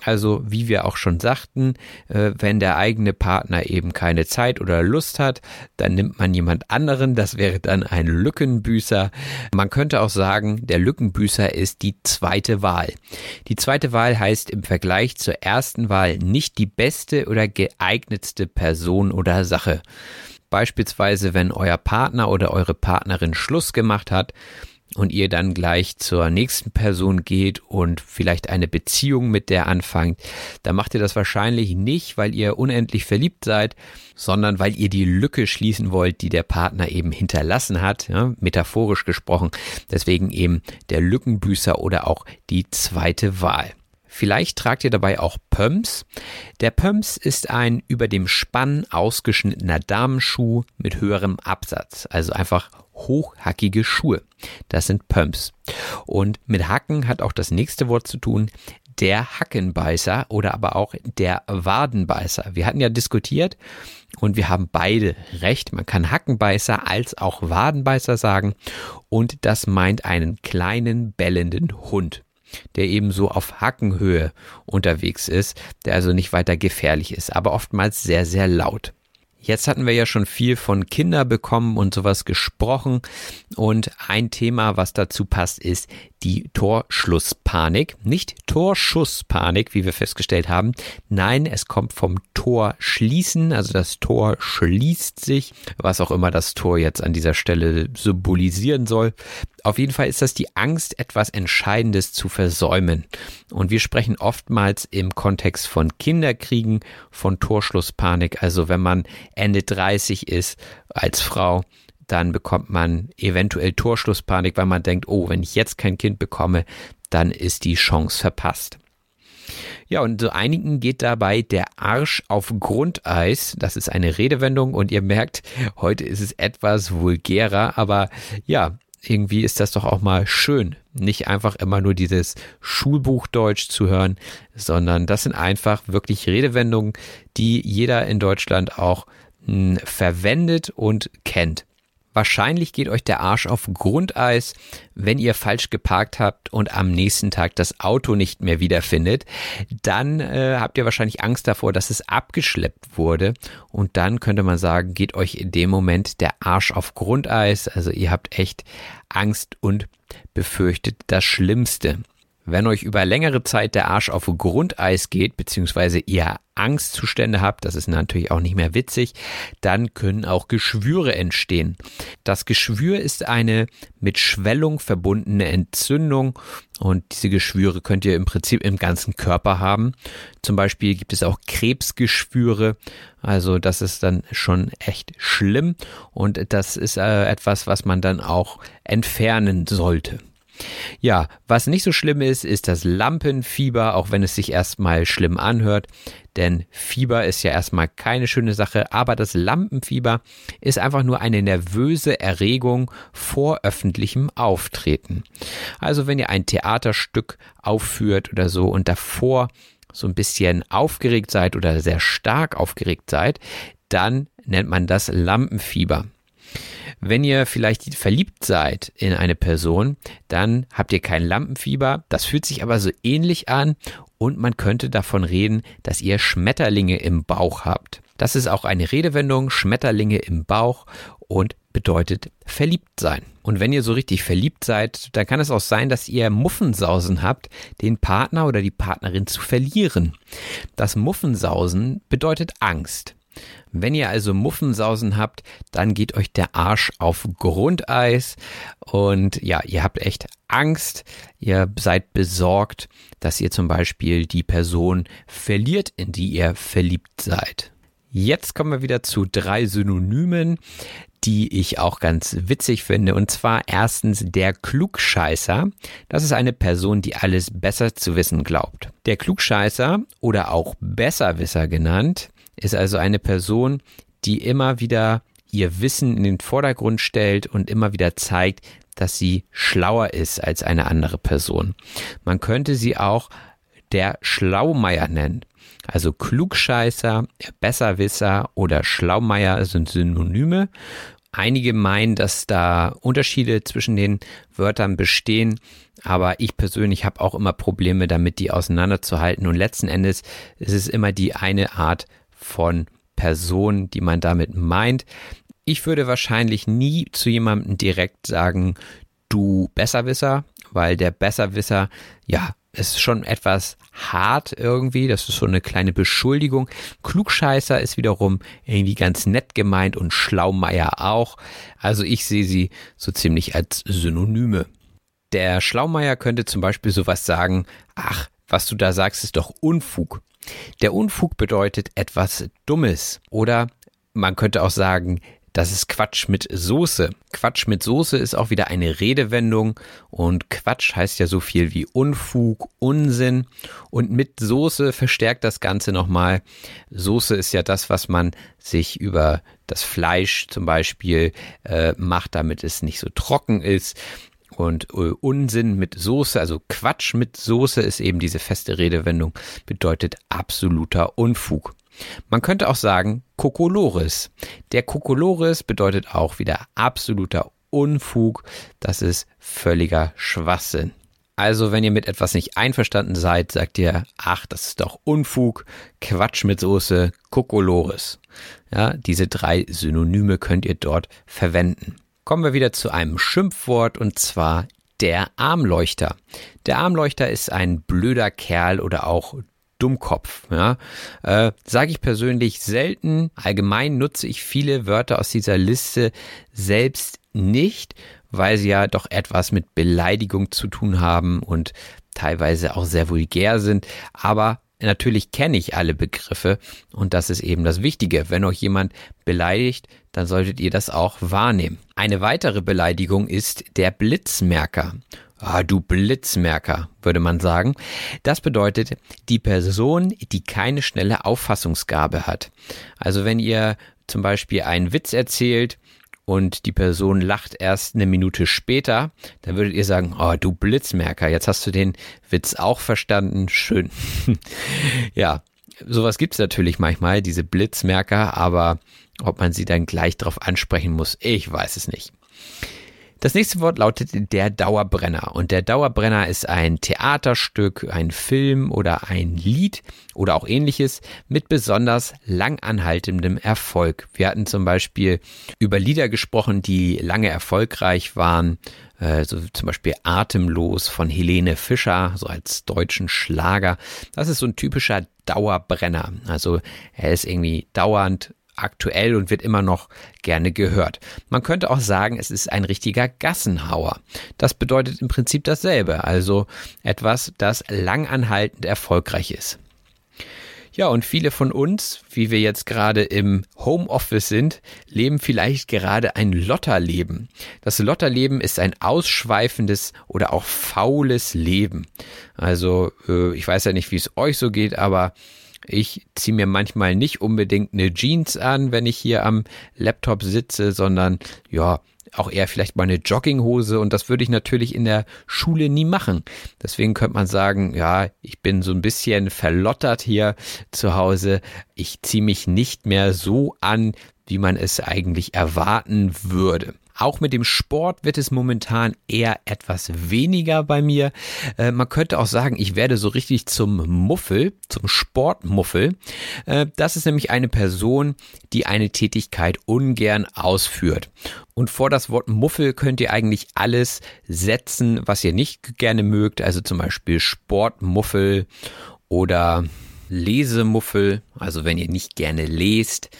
Also wie wir auch schon sagten, äh, wenn der eigene Partner eben keine Zeit oder Lust hat, dann nimmt man jemand anderen. Das wäre dann ein Lückenbüßer. Man könnte auch sagen, der Lückenbüßer ist die zweite Wahl. Die zweite Wahl heißt im Vergleich zur ersten Wahl nicht die beste oder geeignetste Person oder Sache. Beispielsweise, wenn euer Partner oder eure Partnerin Schluss gemacht hat, und ihr dann gleich zur nächsten Person geht und vielleicht eine Beziehung mit der anfangt, dann macht ihr das wahrscheinlich nicht, weil ihr unendlich verliebt seid, sondern weil ihr die Lücke schließen wollt, die der Partner eben hinterlassen hat, ja, metaphorisch gesprochen. Deswegen eben der Lückenbüßer oder auch die zweite Wahl. Vielleicht tragt ihr dabei auch Pumps. Der Pumps ist ein über dem Spann ausgeschnittener Damenschuh mit höherem Absatz, also einfach hochhackige Schuhe. Das sind Pumps. Und mit Hacken hat auch das nächste Wort zu tun, der Hackenbeißer oder aber auch der Wadenbeißer. Wir hatten ja diskutiert und wir haben beide recht. Man kann Hackenbeißer als auch Wadenbeißer sagen und das meint einen kleinen bellenden Hund der eben so auf Hackenhöhe unterwegs ist, der also nicht weiter gefährlich ist, aber oftmals sehr, sehr laut. Jetzt hatten wir ja schon viel von Kinder bekommen und sowas gesprochen. Und ein Thema, was dazu passt, ist die Torschlusspanik. Nicht Torschusspanik, wie wir festgestellt haben. Nein, es kommt vom Tor schließen. Also das Tor schließt sich, was auch immer das Tor jetzt an dieser Stelle symbolisieren soll. Auf jeden Fall ist das die Angst, etwas Entscheidendes zu versäumen. Und wir sprechen oftmals im Kontext von Kinderkriegen, von Torschlusspanik. Also wenn man Ende 30 ist als Frau, dann bekommt man eventuell Torschlusspanik, weil man denkt, oh, wenn ich jetzt kein Kind bekomme, dann ist die Chance verpasst. Ja, und so einigen geht dabei der Arsch auf Grundeis. Das ist eine Redewendung und ihr merkt, heute ist es etwas vulgärer, aber ja, irgendwie ist das doch auch mal schön, nicht einfach immer nur dieses Schulbuchdeutsch zu hören, sondern das sind einfach wirklich Redewendungen, die jeder in Deutschland auch mh, hm, verwendet und kennt. Wahrscheinlich geht euch der Arsch auf Grundeis, wenn ihr falsch geparkt habt und am nächsten Tag das Auto nicht mehr wiederfindet. Dann äh, habt ihr wahrscheinlich Angst davor, dass es abgeschleppt wurde. Und dann könnte man sagen, geht euch in dem Moment der Arsch auf Grundeis. Also ihr habt echt Angst und befürchtet das Schlimmste. Wenn euch über längere Zeit der Arsch auf Grundeis geht, beziehungsweise ihr Angstzustände habt, das ist natürlich auch nicht mehr witzig, dann können auch Geschwüre entstehen. Das Geschwür ist eine mit Schwellung verbundene Entzündung und diese Geschwüre könnt ihr im Prinzip im ganzen Körper haben. Zum Beispiel gibt es auch Krebsgeschwüre, also das ist dann schon echt schlimm und das ist äh, etwas, was man dann auch entfernen sollte. Ja, was nicht so schlimm ist, ist das Lampenfieber, auch wenn es sich erstmal schlimm anhört. Denn Fieber ist ja erstmal keine schöne Sache, aber das Lampenfieber ist einfach nur eine nervöse Erregung vor öffentlichem Auftreten. Also wenn ihr ein Theaterstück aufführt oder so und davor so ein bisschen aufgeregt seid oder sehr stark aufgeregt seid, dann nennt man das Lampenfieber. Wenn ihr vielleicht verliebt seid in eine Person, dann habt ihr kein Lampenfieber. Das fühlt sich aber so ähnlich an und man könnte davon reden, dass ihr Schmetterlinge im Bauch habt. Das ist auch eine Redewendung, Schmetterlinge im Bauch und bedeutet verliebt sein. Und wenn ihr so richtig verliebt seid, dann kann es auch sein, dass ihr Muffensausen habt, den Partner oder die Partnerin zu verlieren. Das Muffensausen bedeutet Angst. Wenn ihr also Muffensausen habt, dann geht euch der Arsch auf Grundeis und ja, ihr habt echt Angst, ihr seid besorgt, dass ihr zum Beispiel die Person verliert, in die ihr verliebt seid. Jetzt kommen wir wieder zu drei Synonymen, die ich auch ganz witzig finde. Und zwar erstens der Klugscheißer. Das ist eine Person, die alles besser zu wissen glaubt. Der Klugscheißer oder auch Besserwisser genannt ist also eine Person, die immer wieder ihr Wissen in den Vordergrund stellt und immer wieder zeigt, dass sie schlauer ist als eine andere Person. Man könnte sie auch der Schlaumeier nennen. Also Klugscheißer, Besserwisser oder Schlaumeier sind Synonyme. Einige meinen, dass da Unterschiede zwischen den Wörtern bestehen, aber ich persönlich habe auch immer Probleme damit, die auseinanderzuhalten. Und letzten Endes ist es immer die eine Art von Person, die man damit meint. Ich würde wahrscheinlich nie zu jemandem direkt sagen, du Besserwisser, weil der Besserwisser, ja, ist schon etwas hart irgendwie. Das ist so eine kleine Beschuldigung. Klugscheißer ist wiederum irgendwie ganz nett gemeint und Schlaumeier auch. Also ich sehe sie so ziemlich als Synonyme. Der Schlaumeier könnte zum Beispiel sowas sagen, ach, was du da sagst, ist doch Unfug. Der Unfug bedeutet etwas Dummes oder man könnte auch sagen, das ist Quatsch mit Soße. Quatsch mit Soße ist auch wieder eine Redewendung und Quatsch heißt ja so viel wie Unfug, Unsinn und mit Soße verstärkt das Ganze nochmal. Soße ist ja das, was man sich über das Fleisch zum Beispiel äh, macht, damit es nicht so trocken ist. Und äh, Unsinn mit Soße, also Quatsch mit Soße ist eben diese feste Redewendung, bedeutet absoluter Unfug. Man könnte auch sagen Kokolores. Der Kokolores bedeutet auch wieder absoluter Unfug. Das ist völliger Schwachsinn. Also, wenn ihr mit etwas nicht einverstanden seid, sagt ihr, ach, das ist doch Unfug, Quatsch mit Soße, Kokolores. Ja, diese drei Synonyme könnt ihr dort verwenden. Kommen wir wieder zu einem Schimpfwort und zwar der Armleuchter. Der Armleuchter ist ein blöder Kerl oder auch Dummkopf. Ja? Äh, Sage ich persönlich selten. Allgemein nutze ich viele Wörter aus dieser Liste selbst nicht, weil sie ja doch etwas mit Beleidigung zu tun haben und teilweise auch sehr vulgär sind. Aber Natürlich kenne ich alle Begriffe und das ist eben das Wichtige. Wenn euch jemand beleidigt, dann solltet ihr das auch wahrnehmen. Eine weitere Beleidigung ist der Blitzmerker. Ah, du Blitzmerker, würde man sagen. Das bedeutet die Person, die keine schnelle Auffassungsgabe hat. Also wenn ihr zum Beispiel einen Witz erzählt und die Person lacht erst eine Minute später, dann würdet ihr sagen, oh du Blitzmerker, jetzt hast du den Witz auch verstanden, schön. ja, sowas gibt es natürlich manchmal, diese Blitzmerker, aber ob man sie dann gleich darauf ansprechen muss, ich weiß es nicht. Das nächste Wort lautet der Dauerbrenner. Und der Dauerbrenner ist ein Theaterstück, ein Film oder ein Lied oder auch ähnliches mit besonders langanhaltendem Erfolg. Wir hatten zum Beispiel über Lieder gesprochen, die lange erfolgreich waren. Äh, so zum Beispiel Atemlos von Helene Fischer, so als deutschen Schlager. Das ist so ein typischer Dauerbrenner. Also er ist irgendwie dauernd aktuell und wird immer noch gerne gehört. Man könnte auch sagen, es ist ein richtiger Gassenhauer. Das bedeutet im Prinzip dasselbe, also etwas, das langanhaltend erfolgreich ist. Ja, und viele von uns, wie wir jetzt gerade im Homeoffice sind, leben vielleicht gerade ein Lotterleben. Das Lotterleben ist ein ausschweifendes oder auch faules Leben. Also, äh, ich weiß ja nicht, wie es euch so geht, aber ich ziehe mir manchmal nicht unbedingt eine Jeans an, wenn ich hier am Laptop sitze, sondern ja, auch eher vielleicht mal eine Jogginghose und das würde ich natürlich in der Schule nie machen. Deswegen könnte man sagen, ja, ich bin so ein bisschen verlottert hier zu Hause. Ich ziehe mich nicht mehr so an, wie man es eigentlich erwarten würde. Auch mit dem Sport wird es momentan eher etwas weniger bei mir. Äh, man könnte auch sagen, ich werde so richtig zum Muffel, zum Sportmuffel. Äh, das ist nämlich eine Person, die eine Tätigkeit ungern ausführt. Und vor das Wort Muffel könnt ihr eigentlich alles setzen, was ihr nicht gerne mögt. Also zum Beispiel Sportmuffel oder Lesemuffel. Also wenn ihr nicht gerne lest.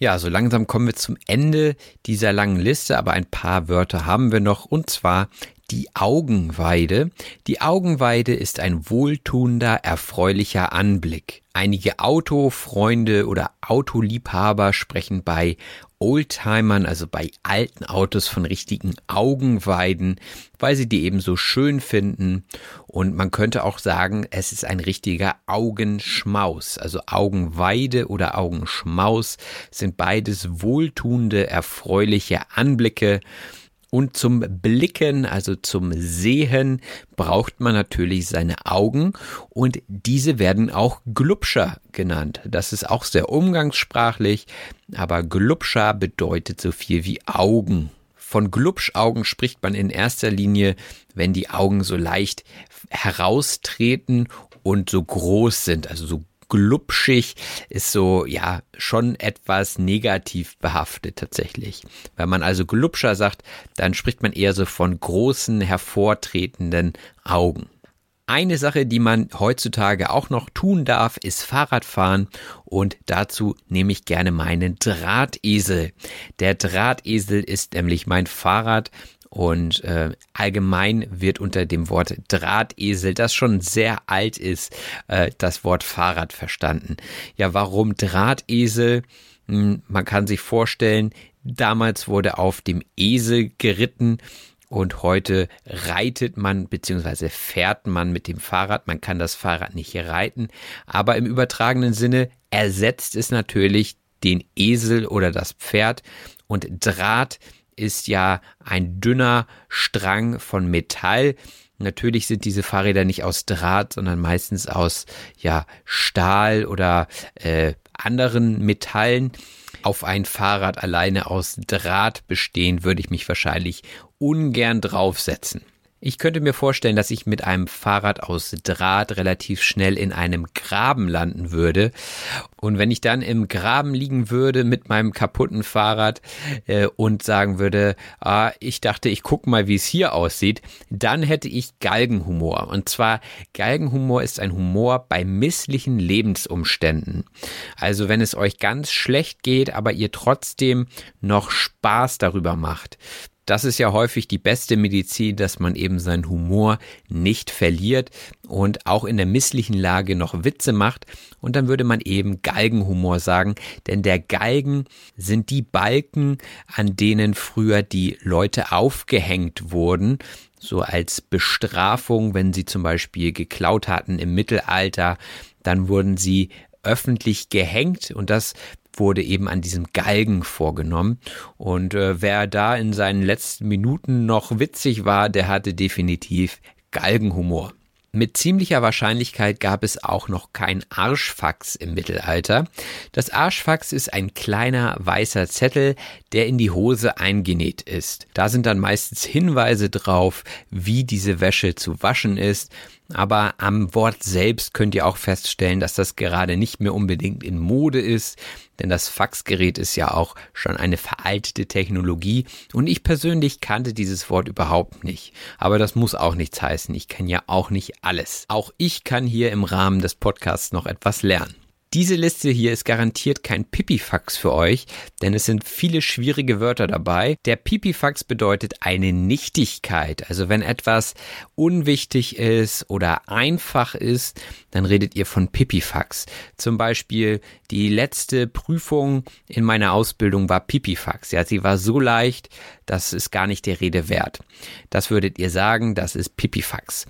Ja, so langsam kommen wir zum Ende dieser langen Liste, aber ein paar Wörter haben wir noch und zwar die Augenweide. Die Augenweide ist ein wohltuender, erfreulicher Anblick. Einige Autofreunde oder Autoliebhaber sprechen bei Oldtimern, also bei alten Autos von richtigen Augenweiden, weil sie die eben so schön finden. Und man könnte auch sagen, es ist ein richtiger Augenschmaus. Also Augenweide oder Augenschmaus sind beides wohltuende, erfreuliche Anblicke. Und zum Blicken, also zum Sehen, braucht man natürlich seine Augen und diese werden auch Glubscher genannt. Das ist auch sehr umgangssprachlich, aber Glubscher bedeutet so viel wie Augen. Von Glubschaugen spricht man in erster Linie, wenn die Augen so leicht heraustreten und so groß sind, also so glubschig ist so, ja, schon etwas negativ behaftet tatsächlich. Wenn man also glubscher sagt, dann spricht man eher so von großen, hervortretenden Augen. Eine Sache, die man heutzutage auch noch tun darf, ist Fahrradfahren und dazu nehme ich gerne meinen Drahtesel. Der Drahtesel ist nämlich mein Fahrrad und äh, allgemein wird unter dem Wort Drahtesel, das schon sehr alt ist, äh, das Wort Fahrrad verstanden. Ja, warum Drahtesel? Hm, man kann sich vorstellen, damals wurde auf dem Esel geritten und heute reitet man bzw. fährt man mit dem Fahrrad. Man kann das Fahrrad nicht reiten, aber im übertragenen Sinne ersetzt es natürlich den Esel oder das Pferd und Draht ist ja ein dünner Strang von Metall. Natürlich sind diese Fahrräder nicht aus Draht, sondern meistens aus ja Stahl oder äh, anderen Metallen. Auf ein Fahrrad alleine aus Draht bestehen würde ich mich wahrscheinlich ungern draufsetzen. Ich könnte mir vorstellen, dass ich mit einem Fahrrad aus Draht relativ schnell in einem Graben landen würde. Und wenn ich dann im Graben liegen würde mit meinem kaputten Fahrrad äh, und sagen würde, ah, ich dachte, ich gucke mal, wie es hier aussieht, dann hätte ich Galgenhumor. Und zwar, Galgenhumor ist ein Humor bei misslichen Lebensumständen. Also wenn es euch ganz schlecht geht, aber ihr trotzdem noch Spaß darüber macht das ist ja häufig die beste Medizin, dass man eben seinen Humor nicht verliert und auch in der misslichen Lage noch Witze macht. Und dann würde man eben Galgenhumor sagen, denn der Galgen sind die Balken, an denen früher die Leute aufgehängt wurden so als Bestrafung, wenn sie zum Beispiel geklaut hatten im Mittelalter, dann wurden sie öffentlich gehängt und das wurde eben an diesem Galgen vorgenommen. Und äh, wer da in seinen letzten Minuten noch witzig war, der hatte definitiv Galgenhumor. Mit ziemlicher Wahrscheinlichkeit gab es auch noch kein Arschfax im Mittelalter. Das Arschfax ist ein kleiner weißer Zettel, der in die Hose eingenäht ist. Da sind dann meistens Hinweise drauf, wie diese Wäsche zu waschen ist aber am Wort selbst könnt ihr auch feststellen, dass das gerade nicht mehr unbedingt in Mode ist, denn das Faxgerät ist ja auch schon eine veraltete Technologie und ich persönlich kannte dieses Wort überhaupt nicht. Aber das muss auch nichts heißen, ich kenne ja auch nicht alles. Auch ich kann hier im Rahmen des Podcasts noch etwas lernen. Diese Liste hier ist garantiert kein Pipifax für euch, denn es sind viele schwierige Wörter dabei. Der Pipifax bedeutet eine Nichtigkeit. Also wenn etwas unwichtig ist oder einfach ist, dann redet ihr von Pipifax. Zum Beispiel die letzte Prüfung in meiner Ausbildung war Pipifax. Ja, sie war so leicht, das ist gar nicht der Rede wert. Das würdet ihr sagen, das ist Pipifax.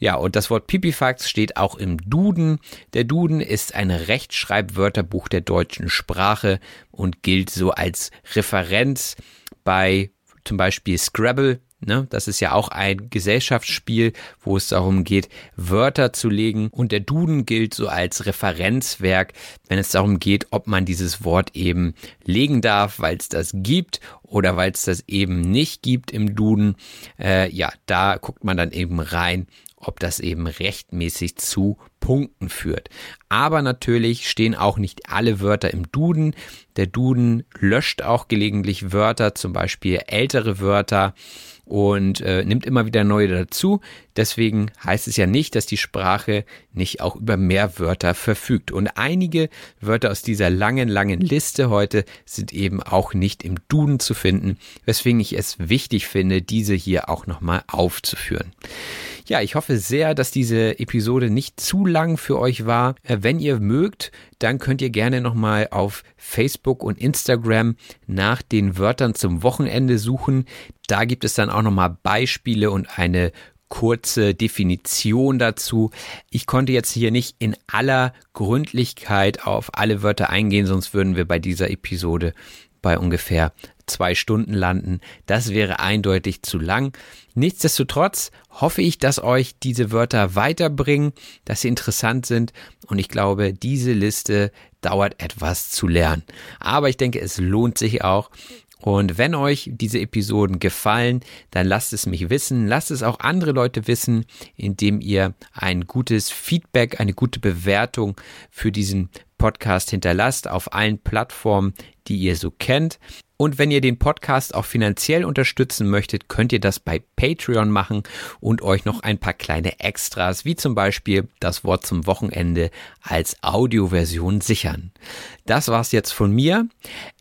Ja, und das Wort Pipifax steht auch im Duden. Der Duden ist ein Rechtschreibwörterbuch der deutschen Sprache und gilt so als Referenz bei zum Beispiel Scrabble, Ne? Das ist ja auch ein Gesellschaftsspiel, wo es darum geht, Wörter zu legen. Und der Duden gilt so als Referenzwerk, wenn es darum geht, ob man dieses Wort eben legen darf, weil es das gibt oder weil es das eben nicht gibt im Duden. Äh, ja, da guckt man dann eben rein ob das eben rechtmäßig zu Punkten führt. Aber natürlich stehen auch nicht alle Wörter im Duden. Der Duden löscht auch gelegentlich Wörter, zum Beispiel ältere Wörter und äh, nimmt immer wieder neue dazu. Deswegen heißt es ja nicht, dass die Sprache nicht auch über mehr Wörter verfügt. Und einige Wörter aus dieser langen, langen Liste heute sind eben auch nicht im Duden zu finden, weswegen ich es wichtig finde, diese hier auch nochmal aufzuführen. Ja, ich hoffe sehr, dass diese Episode nicht zu lang für euch war. Äh, wenn ihr mögt, dann könnt ihr gerne nochmal auf Facebook und Instagram nach den Wörtern zum Wochenende suchen. Da gibt es dann auch nochmal Beispiele und eine kurze Definition dazu. Ich konnte jetzt hier nicht in aller Gründlichkeit auf alle Wörter eingehen, sonst würden wir bei dieser Episode bei ungefähr zwei Stunden landen. Das wäre eindeutig zu lang. Nichtsdestotrotz hoffe ich, dass euch diese Wörter weiterbringen, dass sie interessant sind und ich glaube, diese Liste dauert etwas zu lernen. Aber ich denke, es lohnt sich auch. Und wenn euch diese Episoden gefallen, dann lasst es mich wissen. Lasst es auch andere Leute wissen, indem ihr ein gutes Feedback, eine gute Bewertung für diesen Podcast hinterlasst auf allen Plattformen, die ihr so kennt. Und wenn ihr den Podcast auch finanziell unterstützen möchtet, könnt ihr das bei Patreon machen und euch noch ein paar kleine Extras, wie zum Beispiel das Wort zum Wochenende als Audioversion sichern. Das war's jetzt von mir.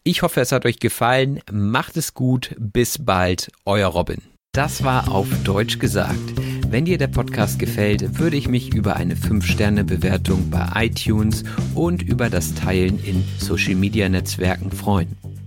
Ich hoffe, es hat euch gefallen. Macht es gut. Bis bald. Euer Robin. Das war auf Deutsch gesagt. Wenn dir der Podcast gefällt, würde ich mich über eine 5-Sterne-Bewertung bei iTunes und über das Teilen in Social-Media-Netzwerken freuen.